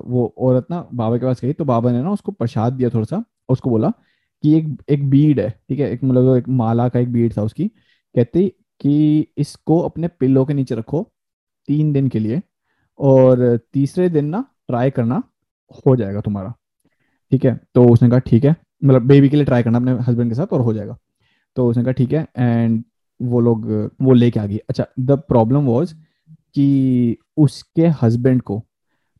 वो औरत ना बाबा के पास गई तो बाबा ने ना उसको प्रसाद दिया थोड़ा सा उसको बोला कि एक एक बीड है ठीक है? एक मतलब एक माला का एक बीड था उसकी। कहती कि इसको अपने पिल्लो के नीचे रखो तीन दिन के लिए और तीसरे दिन ना ट्राई करना हो जाएगा तुम्हारा। ठीक है? तो उसने कहा, ठीक है। मतलब बेबी के लिए ट्राई करना अपने हस्बैंड के साथ और हो जाएगा। तो उसने कहा, ठीक है। एंड वो लोग, वो लेके आ गई। अच्छा द प्रॉब्लम वॉज़ कि उसके हस्बैंड को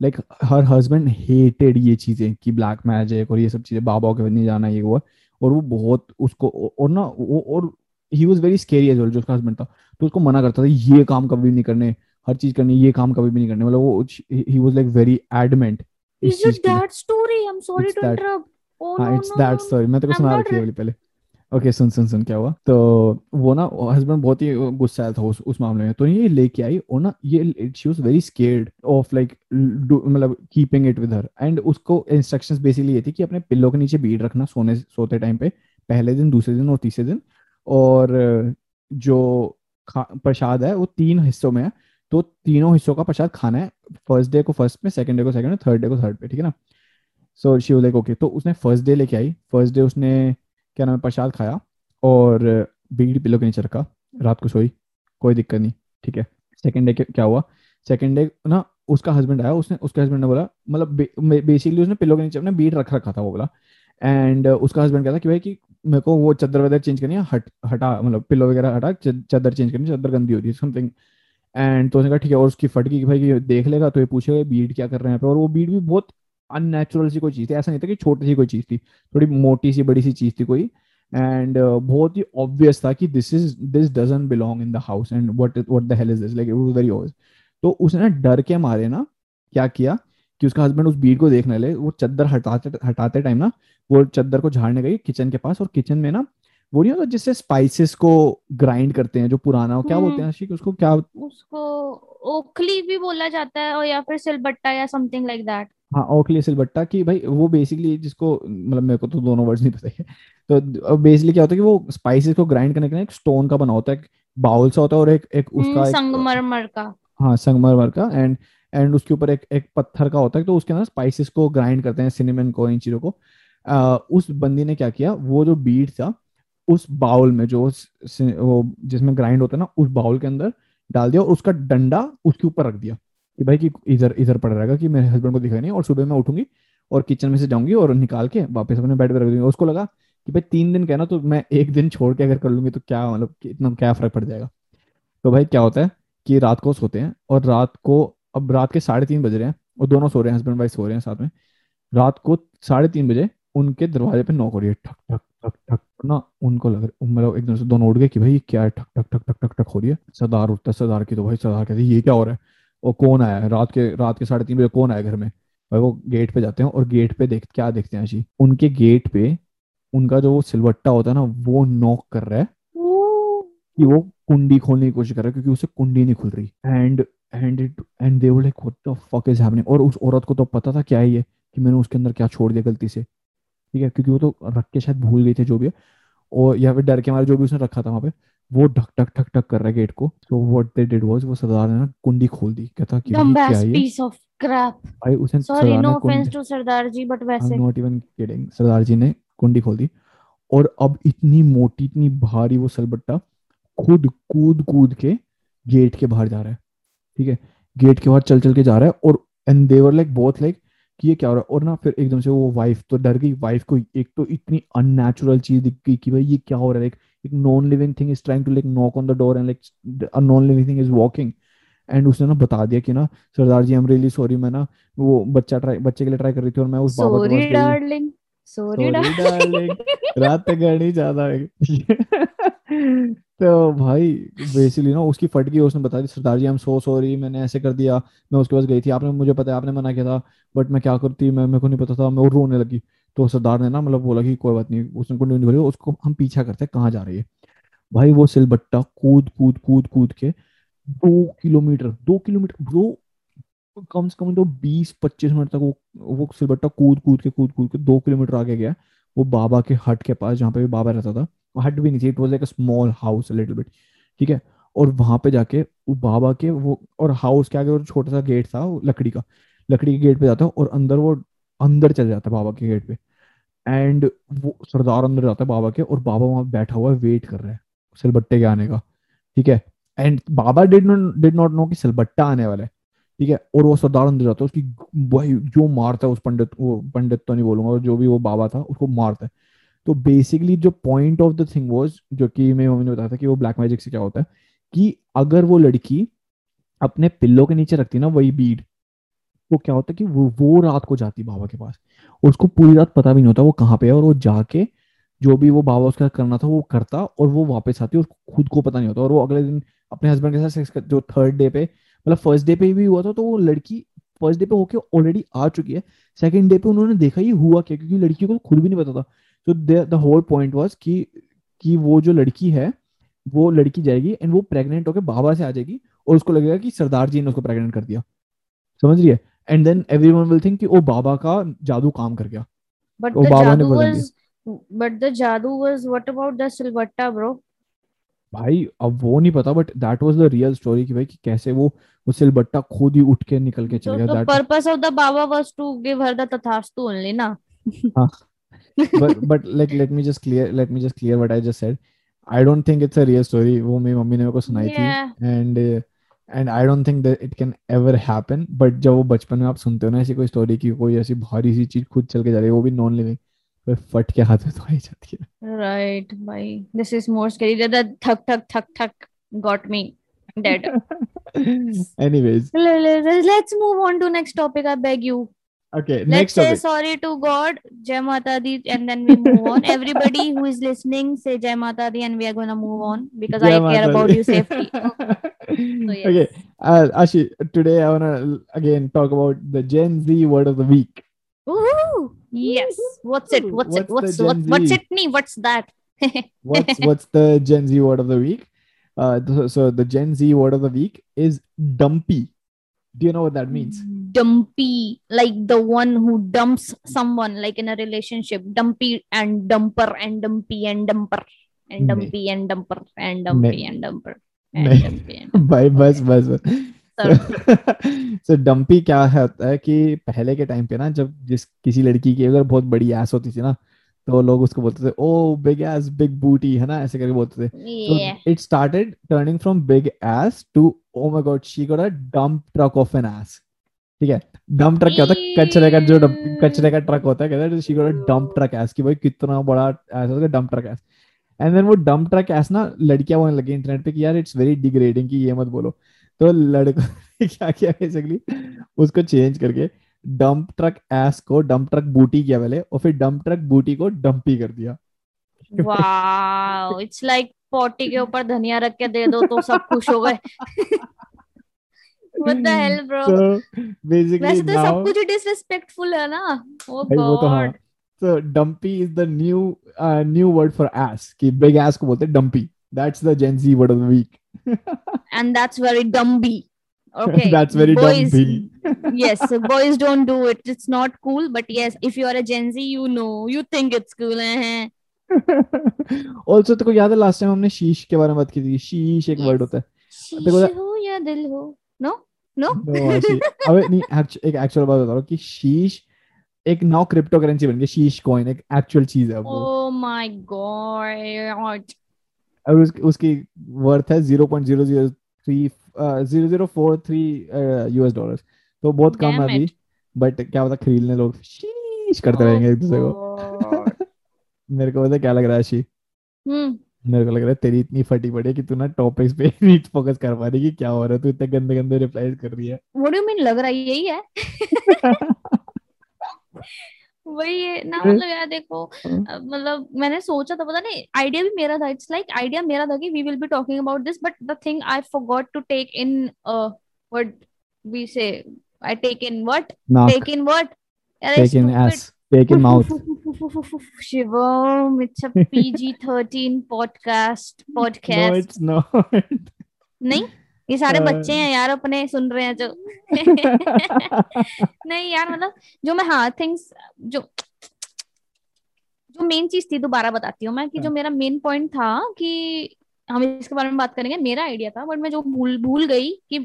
लाइक हर हस्बैंड हेटेड ये चीज़ें कि ब्लैक मैजिक और ये सब चीज़ें बाबा के नहीं जाना, ये वो और वो बहुत उसको, और ना, वो, और he was very scary as well जो उसका हस्बैंड था। तो उसको मना करता था, ये काम कभी नहीं करने, हर चीज़ करनी, ये काम कभी भी नहीं करने। मतलब वो he was like very adamant इस चीज़ that story I am sorry to interrupt हाँ इट्स दैट स्टोरी मैं तेरे को सुना रखी है पहले। ओके सुन सुन सुन क्या हुआ? तो वो ना हस्बैंड बहुत ही गुस्सा था उस उस मामले में। तो ये लेके आई और ना ये she was very scared of like मतलब keeping it with her and उसको इंस्ट्रक्शंस बेसिकली ये थी कि अपने पिल्लो के नीचे बीड रखना सोने सोते टाइम पे। पहले दिन दूसरे दिन और तीसरे दिन। और जो प्रसाद है वो तीन हिस्सों में है। तो तीनों हिस्सों का प्रसाद खाना है फ़र्स्ट डे को फ़र्स्ट में सेकंड डे को सेकंड में थर्ड डे को थर्ड पे, ठीक है ना? सो शी लाइक ओके तो उसने फ़र्स्ट डे लेके आई। फ़र्स्ट डे उसने, क्या नाम है प्रसाद खाया और बीड़ी पिलो के नीचे रखा। रात को सोई, कोई दिक्कत नहीं, ठीक है? सेकेंड डे क्या हुआ? सेकेंड डे ना, उसका हस्बैंड आया, उसने, उसके हस्बैंड ने बोला मतलब बेसिकली उसने पिलो के नीचे अपने बीट रख रखा था वो बोला एंड उसका हस्बैंड कहता कि भाई कि मेरे को वो चादर वदर चेंज करनी है, हट, हटा मतलब पिलो वगैरह हटा चादर चेंज करनी चादर गंदी होती है समथिंग एंड तो उसने कहा ठीक है और उसकी फट गई भाई ये देख लेगा तो ये पूछेगा बीड क्या कर रहे हैं पे? और वो बीड भी बहुत अननेचुरल सी कोई चीज़ थी। ऐसा नहीं था कि छोटी सी कोई चीज़ थी थोड़ी मोटी सी बड़ी सी चीज़ थी कोई। एंड uh, बहुत ही ऑब्वियस था कि this is this doesn't belong in the house and what what the hell is this like it very obvious तो उसने डर के मारे ना क्या किया कि उसका हस्बैंड उस बीड को देखने ले वो चद्दर हटाते हटाते टाइम ना वो चद्दर को झाड़ने गई किचन के पास और किचन में ना वो नहीं होता जिससे स्पाइसेस को ग्राइंड करते हैं जो पुराना हो क्या बोलते हैं हम्म। आशिक उसको क्या उसको ओखली भी बोला जाता है और या फिर सिलबट्टा या समथिंग लाइक दैट हाँ ओखली सिलबट्टा की भाई वो बेसिकली जिसको मतलब मेरे को तो दोनों वर्ड्स नहीं पता है। तो बेसिकली क्या होता है कि वो स्पाइसेस को ग्राइंड करने के लिए एक स्टोन का बना होता है बाउल सा होता है और एक एक हम्म, उसका संगमरमर का। हाँ संगमरमर का एंड एंड उसके ऊपर एक एक पत्थर का होता है तो उसके अंदर स्पाइसेस को ग्राइंड करते हैं सिनेमन को इन चीज़ों को। आ, उस बंदी ने क्या किया वो जो बीट था उस बाउल में जो वो जिसमें ग्राइंड होता है ना, उस बाउल के अंदर डाल दिया और उसका डंडा उसके ऊपर रख दिया कि भाई कि इधर इधर पड़ रहेगा कि मेरे हस्बैंड को दिखाई नहीं और सुबह मैं उठूँगी और किचन में से जाऊँगी और निकाल के वापस अपने बेड पे रख दूँगी। उसको लगा कि भाई तीन दिन कहना तो मैं एक दिन छोड़ के अगर कर लूँगी तो क्या मतलब इतना क्या फ़र्क पड़ जाएगा? तो भाई क्या होता है कि रात को सोते हैं और रात को, अब रात के साढ़े तीन बज रहे हैं और दोनों सो रहे हैं हस्बैंड वाइफ सो रहे हैं साथ में। रात को साढ़े तीन बजे उनके दरवाजे पे नॉक हो रही है, ठक ठक ठक ठक ना उनको लग मतलब एकदम से दोनों उठ गए कि भाई क्या है? ठक ठक ठक ठक ठक ठक हो रही है। सरदार उठता है, सरदार की तो भाई, सरदार कहते ये क्या हो रहा है? और कौन आया है? रात के रात के साढ़े तीन बजे कौन आया घर में? भाई वो गेट पे जाते हैं और गेट पे देख, क्या देखते हैं जी? उनके गेट पे उनका जो वो सिलवट्टा होता है ना, वो नॉक कर रहा है कि वो कुंडी खोलने की कोशिश कर रहा है, क्योंकि उसे कुंडी नहीं खुल रही। And and it and they were like what the fuck is happening और उस औरत को तो पता था, क्या है ये? कि मैंने उसके अंदर क्या छोड़ दिया गलती से? ठीक है? क्योंकि वो तो रख के शायद भूल गई थे जो भी है। और या फिर डर के मारे जो भी उसने रखा था वहाँ पे वो ढक ढक ठक ठक कर रहा है गेट को। तो व्हाट दे डिड वाज वो सरदार ने ना कुंडी खोल दी। कहता कि क्या है पीस ऑफ़ क्रैप भाई उसने sorry no offence to Sardar ji but वैसे। I am not even kidding Sardar ji ने कुंडी खोल दी। और अब इतनी मोटी इतनी भारी वो सलबट्टा खुद कूद कूद के गेट के बाहर जा रहा है। ठीक है? गेट के बाहर चल चल के जा रहा है। और and they were like both like कि ये क्या हो रहा है? और ना फिर एकदम से वो वाइफ तो डर गई। वाइफ को एक तो इतनी अननेचुरल चीज़ दिख गई कि भाई ये क्या हो रहा है? लाइक एक non living thing is trying to like knock on the door and like a non living thing is walking and उसने ना बता दिया कि ना Sardar ji I am really sorry मैं ना वो बच्चा ट्राई बच्चे के लिए ट्राई कर रही थी और मैं उस बाबा के पास डार्लिंग सॉरी डार्लिंग रात गणी ज़्यादा है। तो भाई बेसिकली ना उसकी फट गई, उसने बता दी सरदार जी हम सो सॉरी मैंने ऐसे कर दिया, मैं उसके पास गई थी, आपने मुझे पता है, आपने मना किया था बट मैं क्या करती, मैं, मेरे को नहीं पता था, मैं रोने लगी। तो सरदार ने ना मतलब बोला कि कोई बात नहीं, उसने नहीं बोली, उसको हम पीछा करते हैं, कहाँ जा रही है। भाई वो सिलबट्टा कूद कूद कूद कूद के दो किलोमीटर दो किलोमीटर ब्रो कम से कम तो बीस, पच्चीस मिनट तक वो वो सिलबट्टा कूद कूद के, कूद कूद के दो किलोमीटर आगे गया, वो बाबा के हट के पास, जहाँ पे भी बाबा रहता था हट भी नहीं थी। It was like a small house little bit ठीक है? और वहाँ पे जाके वो बाबा के वो और हाउस के आगे छोटा सा गेट था लकड़ी का। लकड़ी के गेट पे जाता है और अंदर वो, अंदर चल जाता है बाबा के गेट पे। एंड वो सरदार अंदर जाता है बाबा के और बाबा वहाँ बैठा हुआ है वेट कर रहा है सिलबट्टे के आने का, ठीक है? And baba did not did not know कि सिलबट्टा आने वाला है, ठीक है? और वो सरदार अंदर जाता है, उसकी वही जो मारता है उस पंडित, वो पंडित तो नहीं बोलूँगा, जो भी वो बाबा था उसको मारता है। तो बेसिकली जो point of the thing was जो कि मेरी मम्मी ने बताया था कि वो ब्लैक मैजिक से क्या होता है, कि अगर वो लड़की अपने पिल्लो के नीचे रखती ना, वही बीड वो क्या होता है कि वो वो रात को जाती बाबा के पास। उसको पूरी रात पता भी नहीं होता वो कहाँ पे है, और वो जाके जो भी वो बाबा उसका करना था वो करता, और वो वापस आती और खुद को पता नहीं होता। और वो अगले दिन अपने हस्बैंड के साथ सेक्स कर, जो थर्ड डे पे मतलब फ़र्स्ट डे पे भी हुआ था तो वो लड़की फ़र्स्ट डे पे होके ऑलरेडी आ चुकी है। सेकंड डे पे उन्होंने देखा ये हुआ क्या, क्योंकि लड़की को खुद भी नहीं पता था। तो द होल पॉइंट वाज कि कि वो जो लड़की है वो लड़की जाएगी एंड वो प्रेग्नेंट होकर बाबा से आ जाएगी और उसको लगेगा कि सरदार जी ने उसको प्रेग्नेंट कर दिया। समझ रही है? And then everyone will think कि ओ बाबा का जादू काम कर गया। But the jadu was but the jadu was what about the silvatta bro भाई अब वो नहीं पता but that was the real story कि भाई कि कैसे वो वो सिलबट्टा खुद ही उठ के निकल के चल गया that purpose of the baba was to give her the tathastu only ना? हाँ। But but like let me just clear let me just clear what I just said. I don't think it's a real story. वो मेरी mummy ने मेरे को सुनाई yeah. थी and uh, and I don't think that it can ever happen. But जब वो बचपन में आप सुनते हो ना ऐसी कोई स्टोरी की कोई ऐसी भारी सी चीज़ खुद चल के जा रही है वो भी नॉन लिविंग फिर फट के हाथ में तो आई जाती है राइट भाई this is more scary the थक थक थक थक got me dead anyways let's move on to next topic i beg you Okay, Let's next say topic. sorry to God, Jai Mata Di, and then we move on. Everybody who is listening, say Jai Mata Di, and we are going to move on because Jai I Mata care Di. about you safety. so, yes. Okay, uh, Ashi, today I want to again talk about the Gen Z word of the week. Ooh, yes. What's it? What's, what's it? What's what, what's it me? What's that? what's what's the Gen Z word of the week? Uh, so the Gen Z word of the week is dumpy. Do you know what that means? Dumpy, like the one who dumps someone, like in a relationship. Dumpy and dumper and dumpy and dumper and dumpy and dumper and dumpy and dumper. भाई बस बस बस सो dumpy क्या होता है कि पहले के टाइम पे ना जब जिस किसी लड़की की अगर बहुत बड़ी एस होती थी ना तो लोग उसको बोलते थे ओ बिग एस बिग बूटी है ना ऐसे करके बोलते थे। It started turning from big ass to oh my God she got a dump truck of an ass ठीक है? डंप ट्रक क्या होता है? कचरे का जो कचरे का ट्रक होता है कहते हैं she got a dump truck ass कि भाई कितना बड़ा एस होता है dump truck ass and then वो डंप ट्रक एस ना लड़कियाँ बोलने लगी इंटरनेट पे कि यार इट्स वेरी डिग्रेडिंग कि ये मत बोलो। तो लड़कों क्या किया बेसिकली उसको चेंज करके डंप ट्रक एस को डंप ट्रक बूटी किया पहले और फिर डंप ट्रक बूटी को डंप कर दिया। वाओ इट्स लाइक पॉटी के ऊपर धनिया रख के दे दो तो सब खुश हो गए। What the hell bro basically वैसे तो सब कुछ डिसरिस्पेक्टफुल है ना? Oh ओ गॉड तो हाँ. so, dumpy is the new uh, new word for ass ki big ass ko bolte dumpy. That's the gen z word of the week. And okay that's very boys, dumpy yes so boys don't do it. It's not cool but yes if you are a gen z you know. You think it's cool eh? also तेरे को याद है last time हमने शीश के बारे में बात की थी? शीश एक वर्ड होता है। शीश हो या दिल हो? नो नो अबे नहीं एक एक्चुअल बात बता रहा हूँ कि शीश एक नाउ क्रिप्टो करेंसी बन गई शीश कॉइन एक एक्चुअल चीज़ है ओह माय गॉड और उसकी उसकी वर्थ है 0.003 zero zero four three US dollar तो बहुत कम है अभी बट क्या पता खरीदने लोग शीश करते oh रहेंगे एक दूसरे को। मेरे को पता क्या लग रहा है शी? hmm. मेरे को लग रहा है तेरी इतनी फटी पड़ी है कि तू ना टॉपिक्स पे नहीं फोकस कर पा रही कि क्या हो रहा है तू इतने गंदे गंदे रिप्लाई कर रही है। व्हाट डू मीन लग रहा है यही है? वही है ना मतलब यार देखो हाँ। मतलब मैंने सोचा था पता नहीं आइडिया भी मेरा था इट्स लाइक आइडिया मेरा था कि we will be talking about this but the thing I forgot to take in what we say I take in what take in what take in ass take in mouth Shivam it's a PG-13 podcast podcast no it's not नहीं? ये सारे बच्चे हैं यार अपने सुन रहे हैं जो। नहीं यार मतलब जो मैं हाँ थिंग्स जो जो मेन चीज़ थी दोबारा बताती हूँ मैं कि जो हाँ। मेरा मेन पॉइंट था कि हम इसके बारे में बात करेंगे मेरा आइडिया था बट मैं जो भूल भूल गई कि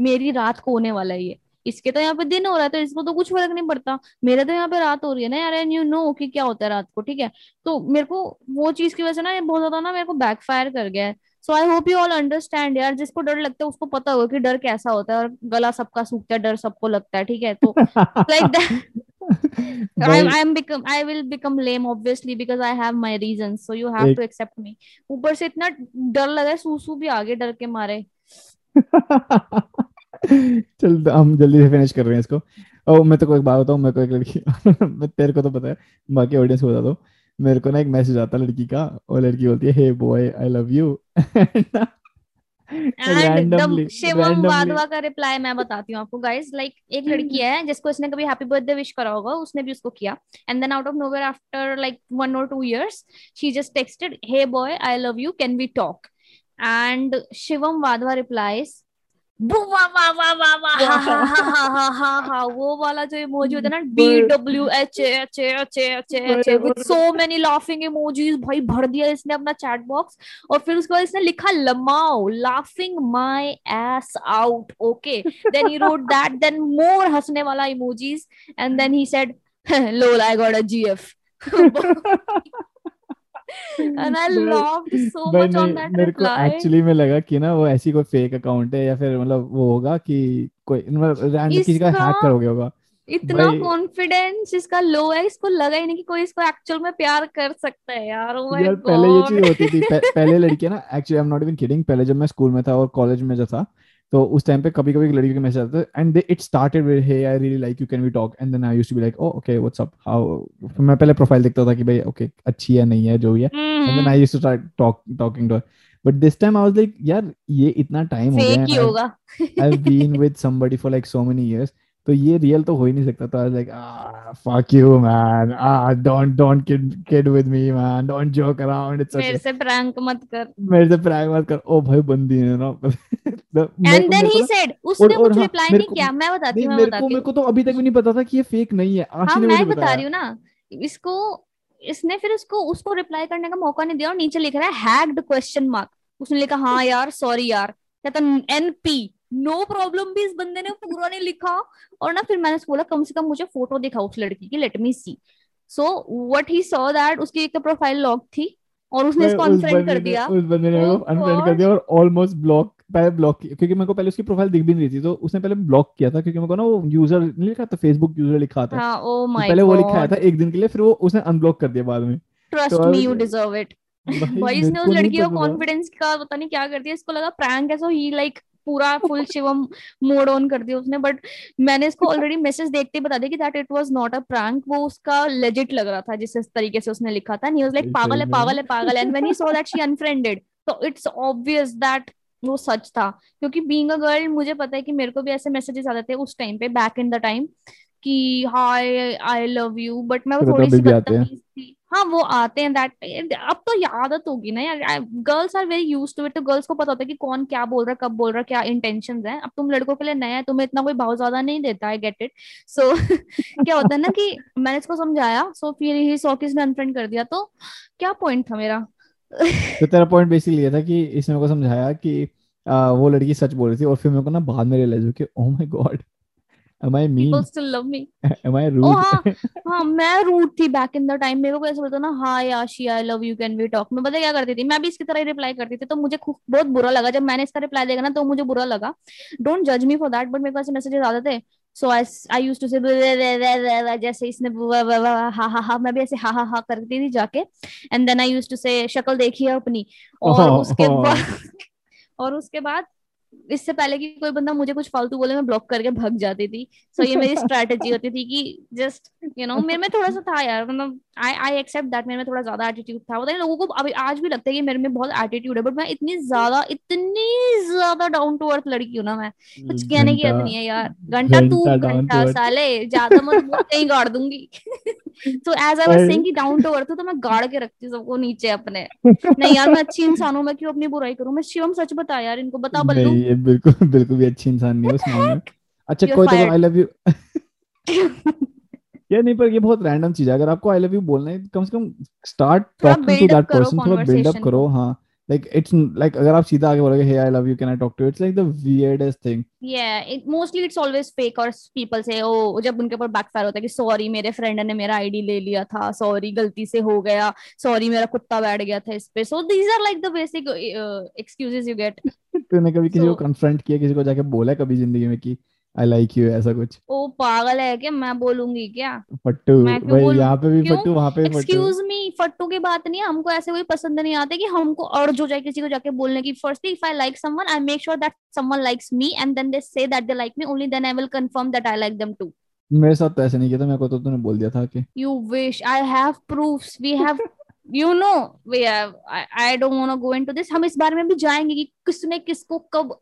मेरी रात को होने वाला है ये। इसके तो यहाँ पे दिन हो रहा है तो इसको तो कुछ फ़र्क नहीं पड़ता। मेरे तो यहाँ पे रात हो रही है ना यार एंड यू नो कि क्या होता है रात को ठीक है? तो मेरे को वो चीज़ की वजह से ना ये बहुत ज़्यादा ना मेरे को बैकफायर कर गया है। So I hope you all understand यार जिसको डर लगता है उसको पता होगा कि डर कैसा होता है और गला सबका सूखता है डर सबको लगता है ठीक है? तो like that I, I'm become I will become lame obviously because I have my reasons. So you have to accept me. ऊपर से इतना डर लगा है सूसू भी आगे डर के मारे। चल हम जल्दी से फिनिश कर रहे हैं इसको। और मैं तो कोई बात बताऊँ मैं कोई लड़की मैं तेरे को तो पता है बाकी ऑडियंस को बता दो। मेरे को ना एक मैसेज आता लड़की का और लड़की बोलती है hey boy I love you and Shivam Wadhwa का रिप्लाई मैं बताती हूँ आपको गाइस लाइक like, एक लड़की है जिसको इसने कभी हैप्पी बर्थडे विश करा होगा उसने भी उसको किया। And then out of nowhere after like one और two years she just texted hey boy I love you can we talk and Shivam Wadhwa replies वो वाला जो इमोजी होता है ना D W H H H H H with so many laughing emojis भाई भर दिया इसने अपना चैट बॉक्स और फिर उसके बाद इसने लिखा lmao laughing my ass out okay then he wrote that then more हंसने वाला emojis and then he said lol I got a GF and I laughed so much on that मेरे को एक्चुअली में लगा कि ना वो ऐसी कोई फेक अकाउंट है या फिर मतलब वो होगा कि कोई मतलब रैंडम किसी का हैक कर हो गया होगा। इतना कॉन्फिडेंस इसका लो है इसको लगा ही नहीं कि कोई इसको एक्चुअल में प्यार कर सकता है यार ओ माय गॉड पहले ये चीज़ होती थी पहले लड़कियाँ ना actually I am not even kidding पहले जब मैं स्कूल में था और कॉलेज में जो था तो उस टाइम पे कभी कभी लड़की के मैसेज आते and it started with hey I really like you can we talk and then I used to be like oh okay what's up how मैं पहले प्रोफ़ाइल देखता था कि भाई ओके okay, अच्छी है नहीं है जो भी है। And then I used to start talk talking to but this time I was like यार ये इतना टाइम हो गया है I have been with somebody for like so many years तो ये रियल तो हो ही नहीं सकता तो I like fuck you man don't don't kid kid with me man don't joke around it's मेरे से प्रैंक मत कर। मेरे से प्रैंक मत कर। ओ भाई बंदी है ना। एंड देन ही सेड उसने कुछ रिप्लाई नहीं किया। मैं बताती हूँ मैं बताती हूँ मेरे को तो अभी तक भी नहीं पता था कि ये फेक नहीं है। आशी हाँ, मैं बता रही हूँ ना इसको इसने फिर उसको उसको रिप्लाई करने का मौका नहीं दिया और नीचे लिख रहा है हैक्ड क्वेश्चन मार्क उसने लिखा हाँ यार सॉरी यार। कहता एनपी नो प्रॉब्लम भी इस बंदे ने पूरा नहीं लिखा और ना फिर मैंने बोला कम से कम मुझे फ़ोटो दिखा उस लड़की की let me see so what he saw that उसकी एक तो प्रोफ़ाइल लॉक थी और उसने इसको अनफ्रेंड कर दिया। उस बंदे ने अनफ्रेंड oh कर दिया और ऑलमोस्ट ब्लॉक पहले ब्लॉक किया क्योंकि मेरे को पहले उसकी प्रोफ़ाइल दिख भी नहीं रही थी तो उसने पहले ब्लॉक किया था क्योंकि मेरे को ना वो यूज़र नहीं लिखा था फेसबुक यूज़र लिखा था। हाँ, oh तो पहले वो लिखा था एक दिन के लिए फिर वो उसने अनब्लॉक कर दिया बाद में। Trust me you deserve it भाई इसने उस लड़की को कॉन्फिडेंस का पता नहीं क्या कर दिया इसको लगा प्रैंक है सो ही लाइक पूरा फुल शिवम मोड ऑन कर दिया उसने बट मैंने इसको ऑलरेडी मैसेज देखते बता दिया कि that it was not a prank वो उसका लेजिट लग रहा था जिस तरीके से उसने लिखा था न्यूज़ लाइक पागल है पागल है पागल and when he saw that she unfriended तो इट्स ऑब्वियस दैट वो सच था क्योंकि बीइंग अ गर्ल मुझे पता है कि मेरे को भी ऐसे मैसेजेस आते थे उस टाइम पे बैक इन द टाइम कि hi I love you but मैं वो थोड़ी सी बदतमीज थी। हाँ वो आते हैं दैट अब तो आदत होगी ना यार। Girls are very use to it तो गर्ल्स को पता होता है कि कौन क्या बोल रहा है कब बोल रहा है क्या इंटेंशन है। अब तुम लड़कों के लिए नया है तुम्हें इतना कोई भाव ज़्यादा नहीं देता है गेट इट सो क्या होता है ना कि मैंने इसको समझाया सो फिर ही सौ किस ने अनफ्रेंड कर दिया तो क्या पॉइंट था मेरा? तो तेरा पॉइंट बेसिकली ये था कि इसने मेरे को समझाया कि आ, वो लड़की सच बोल रही थी और फिर मेरे को ना बाद में रियलाइज़ हो कि ओह my god Am I mean? People still love me. Am I rude? Oh, हाँ, हाँ मैं रूड थी बैक इन द टाइम मेरे को ऐसे बोलता ना hi Ashi I love you can we talk मैं पता क्या करती थी? मैं भी इसकी तरह ही रिप्लाई करती थी तो मुझे खूब बहुत बुरा लगा। जब मैंने इसका रिप्लाई देखा ना तो मुझे बुरा लगा। डोंट जज मी फॉर दैट बट मेरे पास मैसेजेस आते थे। सो आई यूज्ड टू से जैसे इसने हा हा हा मैं भी ऐसे हा हा हा करती थी जाके। And then I used to say शक्ल देखिए अपनी। और उसके बाद और उसके बाद इससे पहले कि कोई बंदा मुझे कुछ फालतू बोले मैं ब्लॉक करके भग जाती थी। सो so, ये मेरी स्ट्रेटेजी होती थी कि जस्ट यू नो मेरे में थोड़ा सा था यार मतलब आई आई एक्सेप्ट दैट मेरे में थोड़ा ज़्यादा एटीट्यूड था। पता लोगों को अभी आज भी लगता है कि मेरे में बहुत एटीट्यूड है बट मैं इतनी ज़्यादा इतनी ज़्यादा डाउन टू अर्थ लड़की हूँ ना मैं। कुछ कहने की नहीं है यार। घंटा तू घंटा साले ज़्यादा मत कहीं गाड़ दूँगी। तो एज आई वाज सेइंग कि डाउन टू अर्थ तो मैं गाड़ के रखती हूँ सबको नीचे अपने। नहीं यार मैं अच्छी इंसान हूँ मैं क्यों अपनी बुराई करूँ? मैं शिवम सच बता यार इनको बता बल्लू। ये बिल्कुल बिल्कुल भी अच्छी इंसान नहीं है उस मामले में। अच्छा कोई तो आई लव यू ये नहीं पर ये बहुत रैंडम चीज़ है। अगर आपको आई लव यू बोलना है कम से कम start talking to that person थोड़ा बिल्ड अप करो हाँ। Like it's like अगर आप सीधा आगे बोलोगे hey I love you can I talk to you? It's like the weirdest thing yeah it mostly it's always fake or people say oh जब उनके ऊपर बैकफायर होता है कि सॉरी मेरे फ्रेंड ने मेरा आईडी ले लिया था। सॉरी गलती से हो गया। सॉरी मेरा कुत्ता बैठ गया था इस पे। So these are like the basic uh, excuses you get तूने कभी किसी को कन्फ्रंट किया किसी को जाके बोला कभी ज़िंदगी में कि आई लाइक यू ऐसा कुछ। ओ पागल है क्या? मैं बोलूँगी क्या? फट्टू भाई यहाँ पे भी फट्टू वहाँ पे एक्सक्यूज मी फट्टू की बात नहीं है। हमको ऐसे कोई पसंद नहीं आते कि हमको और जो जाए किसी को जाके बोलने की। First if I like someone I make sure that someone likes me and then they say that they like me only then I will confirm that I like them to मेरे साथ तो ऐसे नहीं किया था। मेरे को तो तूने बोल दिया था कि। You wish I have proofs we have you know we have I don't want to go into this हम इस बारे में भी जाएँगे कि किसने किसको कब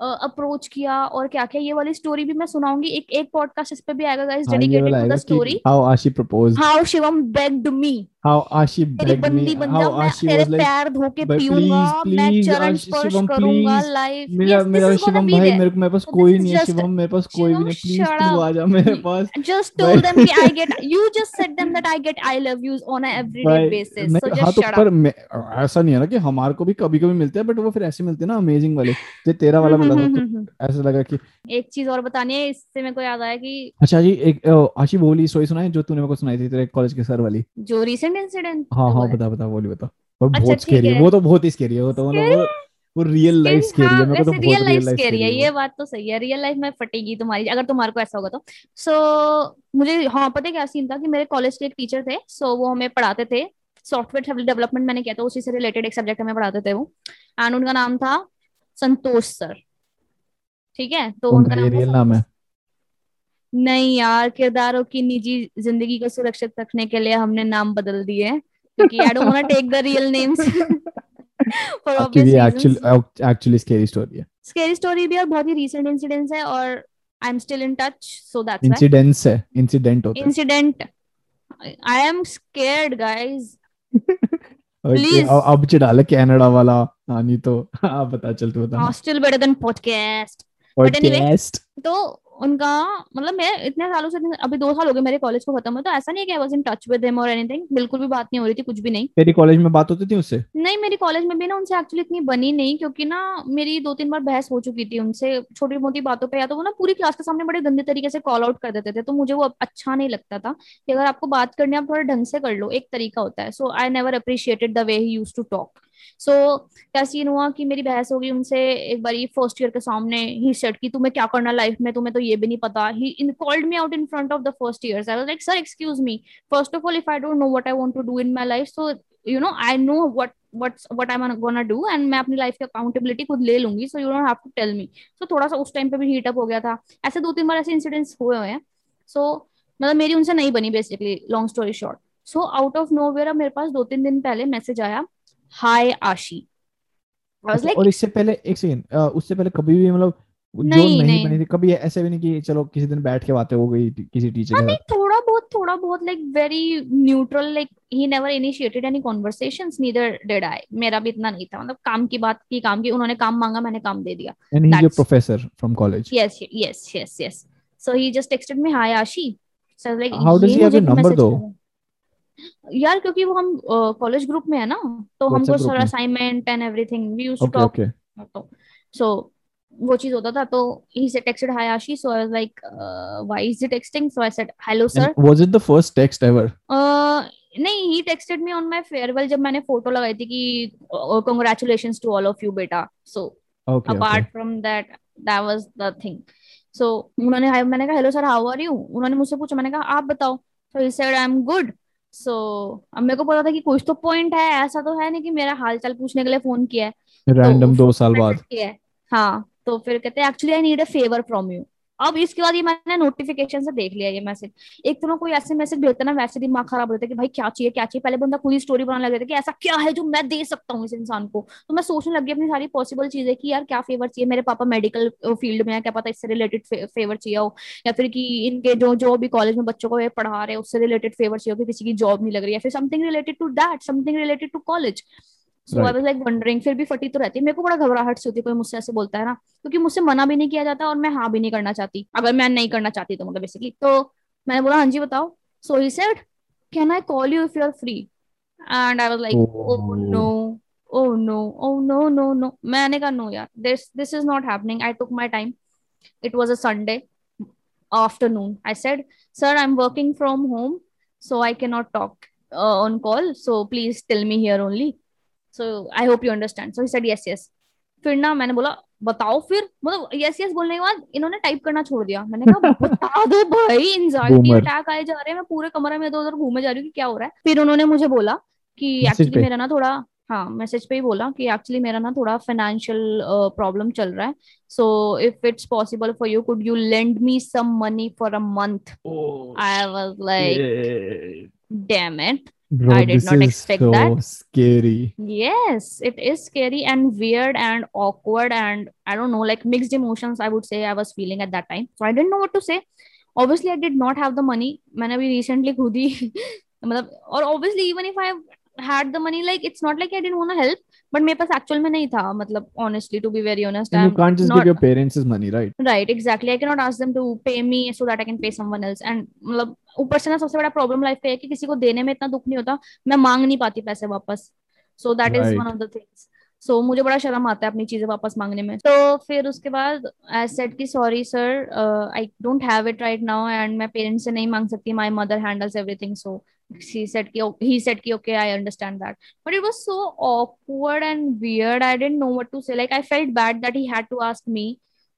अप्रोच किया और क्या क्या ये वाली स्टोरी भी मैं सुनाऊँगी। एक एक पॉडकास्ट इस पे भी आएगा guys dedicated to the story how Ashi propose how Shivam begged me how Ashi begged me how Ashi was like पैर धो के पीऊँगा मैं चरण स्पर्श करूँगा लाइफ मेरा मेरा शिवम भाई मेरे को मेरे पास कोई नहीं है शिवम मेरे पास कोई भी नहीं प्लीज़ तू आ जा मेरे पास। जस्ट टोल देम कि I get you just said them that I get I love you on a everyday basis so just shut up ऐसा नहीं है ना कि हमारे को भी कभी-कभी मिलते हैं बट वो फिर ऐसे मिलते हैं ना अमेजिंग वाले जो तेरा वाला मिला था तो ऐसा लगा कि एक चीज़ और बतानी है इससे मेरे को याद आया कि अच्छा जी एक आशी वाली स्टोरी सुनाए जो तूने मेरे को सुनाई थी तेरे कॉलेज के सर वाली। जो रीसेंट इंसिडेंट हाँ हाँ बता बता बोली बता। वो अच्छा, बहुत स्केरी है वो तो बहुत ही स्केरी है वो तो मतलब वो वो रियल लाइफ स्केरी है मेरे को तो बहुत रियल लाइफ स्केरी है ये बात तो सही है रियल लाइफ में फटेगी तुम्हारी अगर तुम्हारे को ऐसा होगा तो। सो मुझे हाँ पता है क्या सीन था कि मेरे कॉलेज के एक टीचर थे सो वो हमें पढ़ाते थे। सॉफ्टवेयर डेवलपमेंट मैंने किया था उसी से रिलेटेड एक सब्जेक्ट हमें पढ़ाते थे वो। एंड उनका नाम था संतोष सर। ठीक है? तो उनका नाम रियल नाम है। नहीं यार किरदारों की निजी ज़िंदगी को सुरक्षित रखने के लिए हमने नाम बदल दिए क्योंकि I don't want take the real names for obvious actually actually scary story है। स्कैरी स्टोरी भी और बहुत ही रीसेंट इंसिडेंट्स है और I am still in touch so that's incidents है इंसिडेंट होता है। Incident I am scared guys please अब चिढ़ा ले कनाडा वाला हाँ नहीं तो। आप बता चल तू बता। Still better than podcast podcast तो उनका मतलब मैं इतने सालों से अभी दो साल हो गए मेरे कॉलेज को खत्म हो तो ऐसा नहीं है कि I was in touch with him और एनीथिंग बिल्कुल भी बात नहीं हो रही थी कुछ भी नहीं। तेरी कॉलेज में बात होती थी उससे? नहीं मेरी कॉलेज में भी ना उनसे एक्चुअली इतनी बनी नहीं क्योंकि ना मेरी दो तीन बार बहस हो चुकी थी उनसे छोटी मोटी बातों पर या तो वो ना पूरी क्लास के सामने बड़े गंदे तरीके से कॉल आउट कर देते थे तो मुझे वो अच्छा नहीं लगता था कि अगर आपको बात करनी आप थोड़ा ढंग से कर लो एक तरीका होता है। So I never appreciated the way he use to talk so क्या सीन हुआ कि मेरी बहस होगी उनसे एक बार फ़र्स्ट ईयर के सामने ही सेट की तुम्हें क्या करना लाइफ में? तुम्हें तो ये भी नहीं पता। He in called me out in front of the first year I was like sir excuse me first of all if I don't know what I want to do in my life so you know I know what what's what I'm gonna do and मैं अपनी life की accountability खुद ले लूँगी so you don't have to tell me so थोड़ा सा उस time पे भी हीट अप हो गया था। ऐसे दो तीन बार ऐसे इंसिडेंट्स हुए हुए हैं। सो so, मतलब मेरी उनसे नहीं बनी basically long story short so out of nowhere मेरे पास दो तीन दिन पहले मैसेज आया हाय आशी अच्छा, like, और इससे पहले एक सेकंड उससे पहले कभी भी मतलब जो नहीं, नहीं बनी थी कभी ऐसे भी नहीं कि चलो किसी दिन बैठ के बातें हो गई किसी टीचर के साथ। थोड़ा बहुत थोड़ा बहुत like very neutral like he never initiated any conversations neither did I मेरा भी इतना नहीं था मतलब काम की बात की काम की उन्होंने काम मांगा मैंने काम दे दिया। And he is your professor from college yes yes yes yes so he just texted me hi Ashi so like how does he have your number दो यार क्योंकि वो हम कॉलेज ग्रुप में है ना तो हमको सारा assignment and everything we used to talk so वो चीज़ होता था तो he say texted hi Ashi so I was like why is he texting so I said hello sir was it the first text ever नहीं he texted me on my farewell जब मैंने photo लगाई थी कि congratulations to all of you बेटा। So apart from that that was the thing so उन्होंने मैंने कहा hello sir how are you उन्होंने मुझसे पूछा मैंने कहा आप बताओ। So he said I am good so अब मेरे को पता था कि कुछ तो पॉइंट है ऐसा तो है नहीं कि मेरा हाल चाल पूछने के लिए फ़ोन किया है। रैंडम तो दो साल बाद। किया है। हाँ। तो फिर कहते हैं actually I need a favour from you अब इसके बाद ये मैंने नोटिफिकेशन से देख लिया ये मैसेज एक तो ना कोई ऐसे मैसेज भेजता ना, वैसे दिमाग खराब होता है कि भाई क्या चाहिए क्या चाहिए। पहले बंदा खुद ही स्टोरी बनाने लग था कि ऐसा क्या है जो मैं दे सकता हूँ इस इंसान को। तो मैं सोचने लगी अपनी सारी पॉसिबल चीज़ें कि यार क्या फेवर चाहिए? मेरे पापा मेडिकल फ़ील्ड में है, क्या पता इससे रिलेटेड फेवर चाहिए हो। या फिर कि इनके जो जो भी कॉलेज में बच्चों को पढ़ा रहे हैं, उससे रिलेटेड फेवर चाहिए हो कि किसी की जॉब नहीं लग रही। है फिर something related to that something related to college so I was like wondering फिर भी फटी तो रहती है। मेरे को बड़ा घबराहट सी होती है कोई मुझसे ऐसे बोलता है ना क्योंकि मुझसे मना भी नहीं किया जाता और मैं हाँ भी नहीं करना चाहती। अगर मैं नहीं करना चाहती तो मतलब बेसिकली तो मैंने बोला हाँ जी बताओ। So he said can I call you if you are free and I was like oh no oh no oh no no no मैंने कहा नो यार this this is not happening I took my time it was a sunday afternoon. I said sir i'm working from home so i cannot talk uh, on call. So please tell me here only. So I hope you understand so he said yes yes फिर ना मैंने बोला बताओ फिर. मतलब yes yes बोलने के बाद इन्होंने टाइप करना छोड़ दिया। मैंने कहा बता दो भाई एंजाइटी अटैक आए जा रहे हैं। मैं पूरे कमरे में इधर उधर घूमे जा रही हूँ कि क्या हो रहा है? फिर उन्होंने मुझे बोला कि एक्चुअली मेरा ना थोड़ा हाँ मैसेज पे ही बोला कि एक्चुअली मेरा ना थोड़ा फाइनेंशियल प्रॉब्लम uh, चल रहा है। So if it's possible for you could you lend me some money for a month I was like damn it Bro, I did this not is expect so that. scary. Yes, it is scary and weird and awkward and I don't know, like mixed emotions. I would say I was feeling at that time, so I didn't know what to say. Obviously, I did not have the money. मैंने अभी recently खुद ही मतलब और obviously even if I had the money, like it's not like I didn't want to help, but मेरे पास actual में नहीं था मतलब honestly to be very honest. And you I'm can't just not, give your parents his money, right? Right, exactly. I cannot ask them to pay me so that I can pay someone else. And मतलब ऊपर से ना सबसे बड़ा problem life का है कि किसी को देने में इतना दुख नहीं होता। मैं मांग नहीं पाती पैसे वापस। So that is one of the things so मुझे बड़ा शर्म आता है अपनी चीज़ें वापस मांगने में। तो फिर उसके बाद सेट की sorry sir I don't have it right now and मैं पेरेंट्स से नहीं मांग सकती। My mother handles everything so he said की okay I understand that but it was so awkward and weird I didn't know what to say like I felt bad that he had to ask me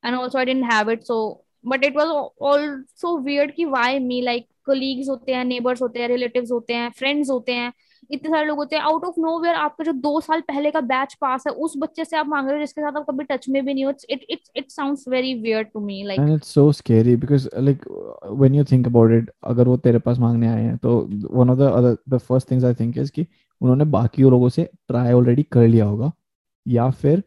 and also I didn't have it so but it was also weird की why me like colleagues होते हैं, neighbors होते हैं, relatives होते हैं, friends होते हैं, इतने सारे लोग होते हैं। आउट ऑफ़ नो वेयर आपका जो दो साल पहले का बैच पास है, उस बच्चे से आप मांग रहे हो, जिसके साथ आप कभी टच में भी नहीं हो it it it sounds very weird to me like and it's so scary because like when you think about it अगर वो तेरे पास मांगने आए हैं तो one of the other the first things I think is कि उन्होंने बाकी लोगों से ट्राई ऑलरेडी कर लिया होगा, या फिर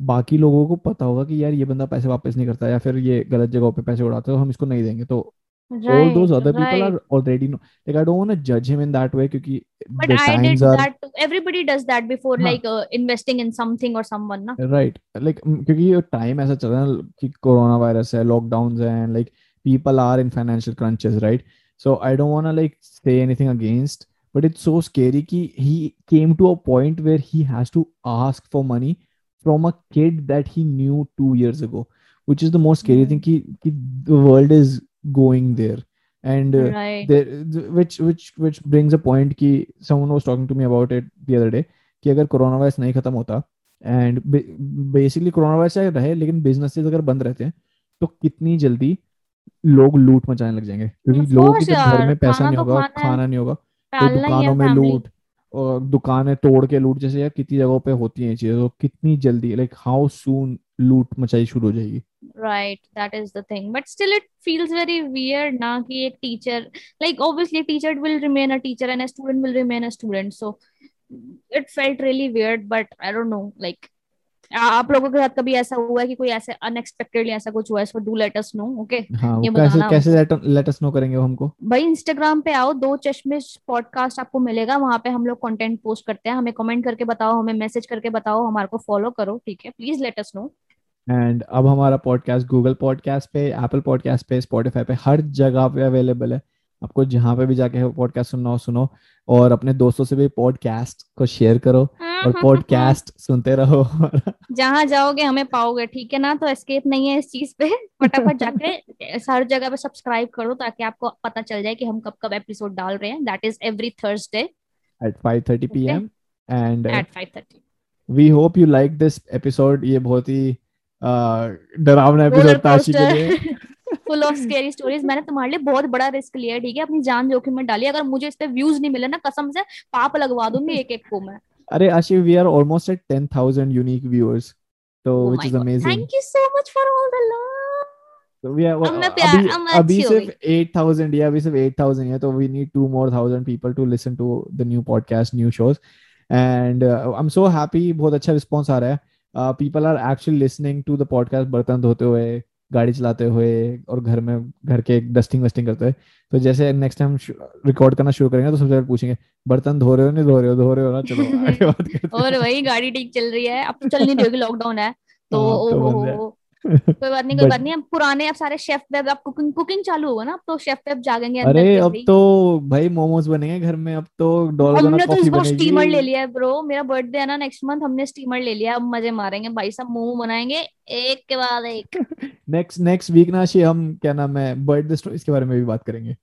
बाकी लोगों को पता होगा कि यार ये बंदा पैसे वापस नहीं करता, या फिर ये गलत जगहों पे पैसे उड़ाते हैं तो हम इसको नहीं देंगे। तो Right, all those other right. people are already know. Like I don't want to judge him in that way, because but the I did are... that. Too. Everybody does that before, like uh, investing in something or someone, na? Right. Like mm, because your time as a channel, coronavirus, hai, lockdowns, and like people are in financial crunches, right? So I don't want to like say anything against, but it's so scary. that he came to a point where he has to ask for money from a kid that he knew two years ago, which is the most scary mm-hmm. thing. That the world is going there. And uh, right. there which which which brings a point कि someone was talking to me about it the other day कि अगर corona virus नहीं खत्म होता and basically corona virus रहे लेकिन businesses अगर बंद रहते हैं तो कितनी जल्दी लोग लूट मचाने लग जाएँगे? क्योंकि लोगों के घर में पैसा नहीं तो होगा खाना नहीं होगा तो दुकानों में लूट दुकानें तोड़ के लूट, जैसे यार कितनी जगहों पे होती हैं चीज़ें तो कितनी जल्दी लाइक हाउ सून लूट मचाई शुरू हो जाएगी? Right that is the thing but still it feels very weird ना कि एक teacher like obviously teacher will remain a teacher and a student will remain a student so it felt really weird but I don't know like आप लोगों के साथ कभी ऐसा हुआ है कि कोई ऐसे अनएक्सपेक्टेडली ऐसा कुछ हुआ है? So do let us know okay ये कैसे कैसे लेट अस नो करेंगे वो हमको? भाई इंस्टाग्राम पे आओ दो चश्मे पॉडकास्ट आपको मिलेगा वहाँ पे हम लोग कंटेंट पोस्ट करते हैं। हमें कमेंट करके बताओ हमें मैसेज करके बताओ हमारे को फॉलो करो ठीक है? Please let us know and अब हमारा पॉडकास्ट गूगल पॉडकास्ट पे एप्पल पॉडकास्ट पे स्पॉटिफाई पे हर जगह पे अवेलेबल है। आपको जहाँ पे भी जाके पॉडकास्ट सुनना हो सुनो। और अपने दोस्तों से भी पॉडकास्ट को शेयर करो और पॉडकास्ट सुनते रहो। जहाँ जाओगे हमें पाओगे ठीक है ना? तो एस्केप नहीं है इस चीज़ पे। फटाफट जाके हर जगह पे सब्सक्राइब करो ताकि आपको पता चल जाए कि हम कब कब एपिसोड डाल रहे हैं। That is every Thursday at 5:30 p.m. and uh, at five thirty we hope you like this episode. ये बहुत ही uh, डरावना एपिसोड था के लिए। फुल ऑफ़ स्केरी स्टोरीज मैंने तुम्हारे लिए बहुत बड़ा रिस्क लिया है ठीक है? अपनी जान जोखिम में डाली अगर मुझे इस पे व्यूज़ नहीं मिले ना कसम से पाप लगवा दूँगी एक एक को मैं। अरे Ashi we are almost at ten thousand unique viewers तो which is amazing thank you so much for all the love podcast बर्तन धोते हुए गाड़ी चलाते हुए और घर में घर के डस्टिंग वस्टिंग करते हुए। तो जैसे नेक्स्ट टाइम रिकॉर्ड करना शुरू करेंगे तो सबसे पहले पूछेंगे बर्तन धो रहे हो नहीं धो रहे हो? धो रहे हो ना? चलो आगे बात करते और वही गाड़ी ठीक चल रही है। अब तो चल नहीं रही लॉकडाउन है। तो तो, तो ओ, कोई बात नहीं कोई बात नहीं अब पुराने अब सारे शेफ वेब अब कुकिंग कुकिंग चालू होगा ना अब तो शेफ वेब जागेंगे अंदर अरे अब। तो भाई मोमोज बनेंगे घर में अब तो डॉलर हमने तो इस बार बनेगी। स्टीमर ले लिया है ब्रो मेरा बर्थडे है ना नेक्स्ट मंथ हमने स्टीमर ले लिया अब मज़े मारेंगे। भाई साहब मोमो बनाएँगे एक के बाद एक। नेक्स्ट नेक्स्ट वीक ना शी हम क्या नाम है बर्थडे स्टोरीज के बारे में भी बात करेंगे।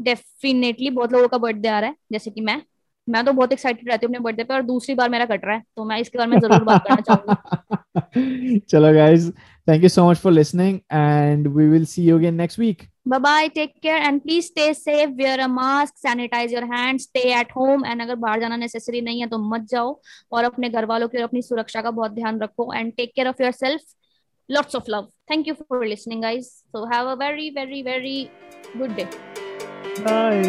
डेफिनेटली बहुत लोगों का बर्थडे आ रहा है जैसे कि मैं। मैं तो बहुत एक्साइटेड रहती हूँ अपने बर्थडे पे और दूसरी बार मेरा कट रहा है तो मैं इसके बारे में ज़रूर बात करना चाहूँगी। चलो guys Thank you so much for listening, and we will see you again next week. Bye bye. Take care, and please stay safe. Wear a mask, sanitize your hands, stay at home. And अगर बाहर जाना necessary नहीं है तो मत जाओ और अपने घर वालों की और अपनी सुरक्षा का बहुत ध्यान रखो and take care of yourself lots of love thank you for listening guys so have a very very very good day bye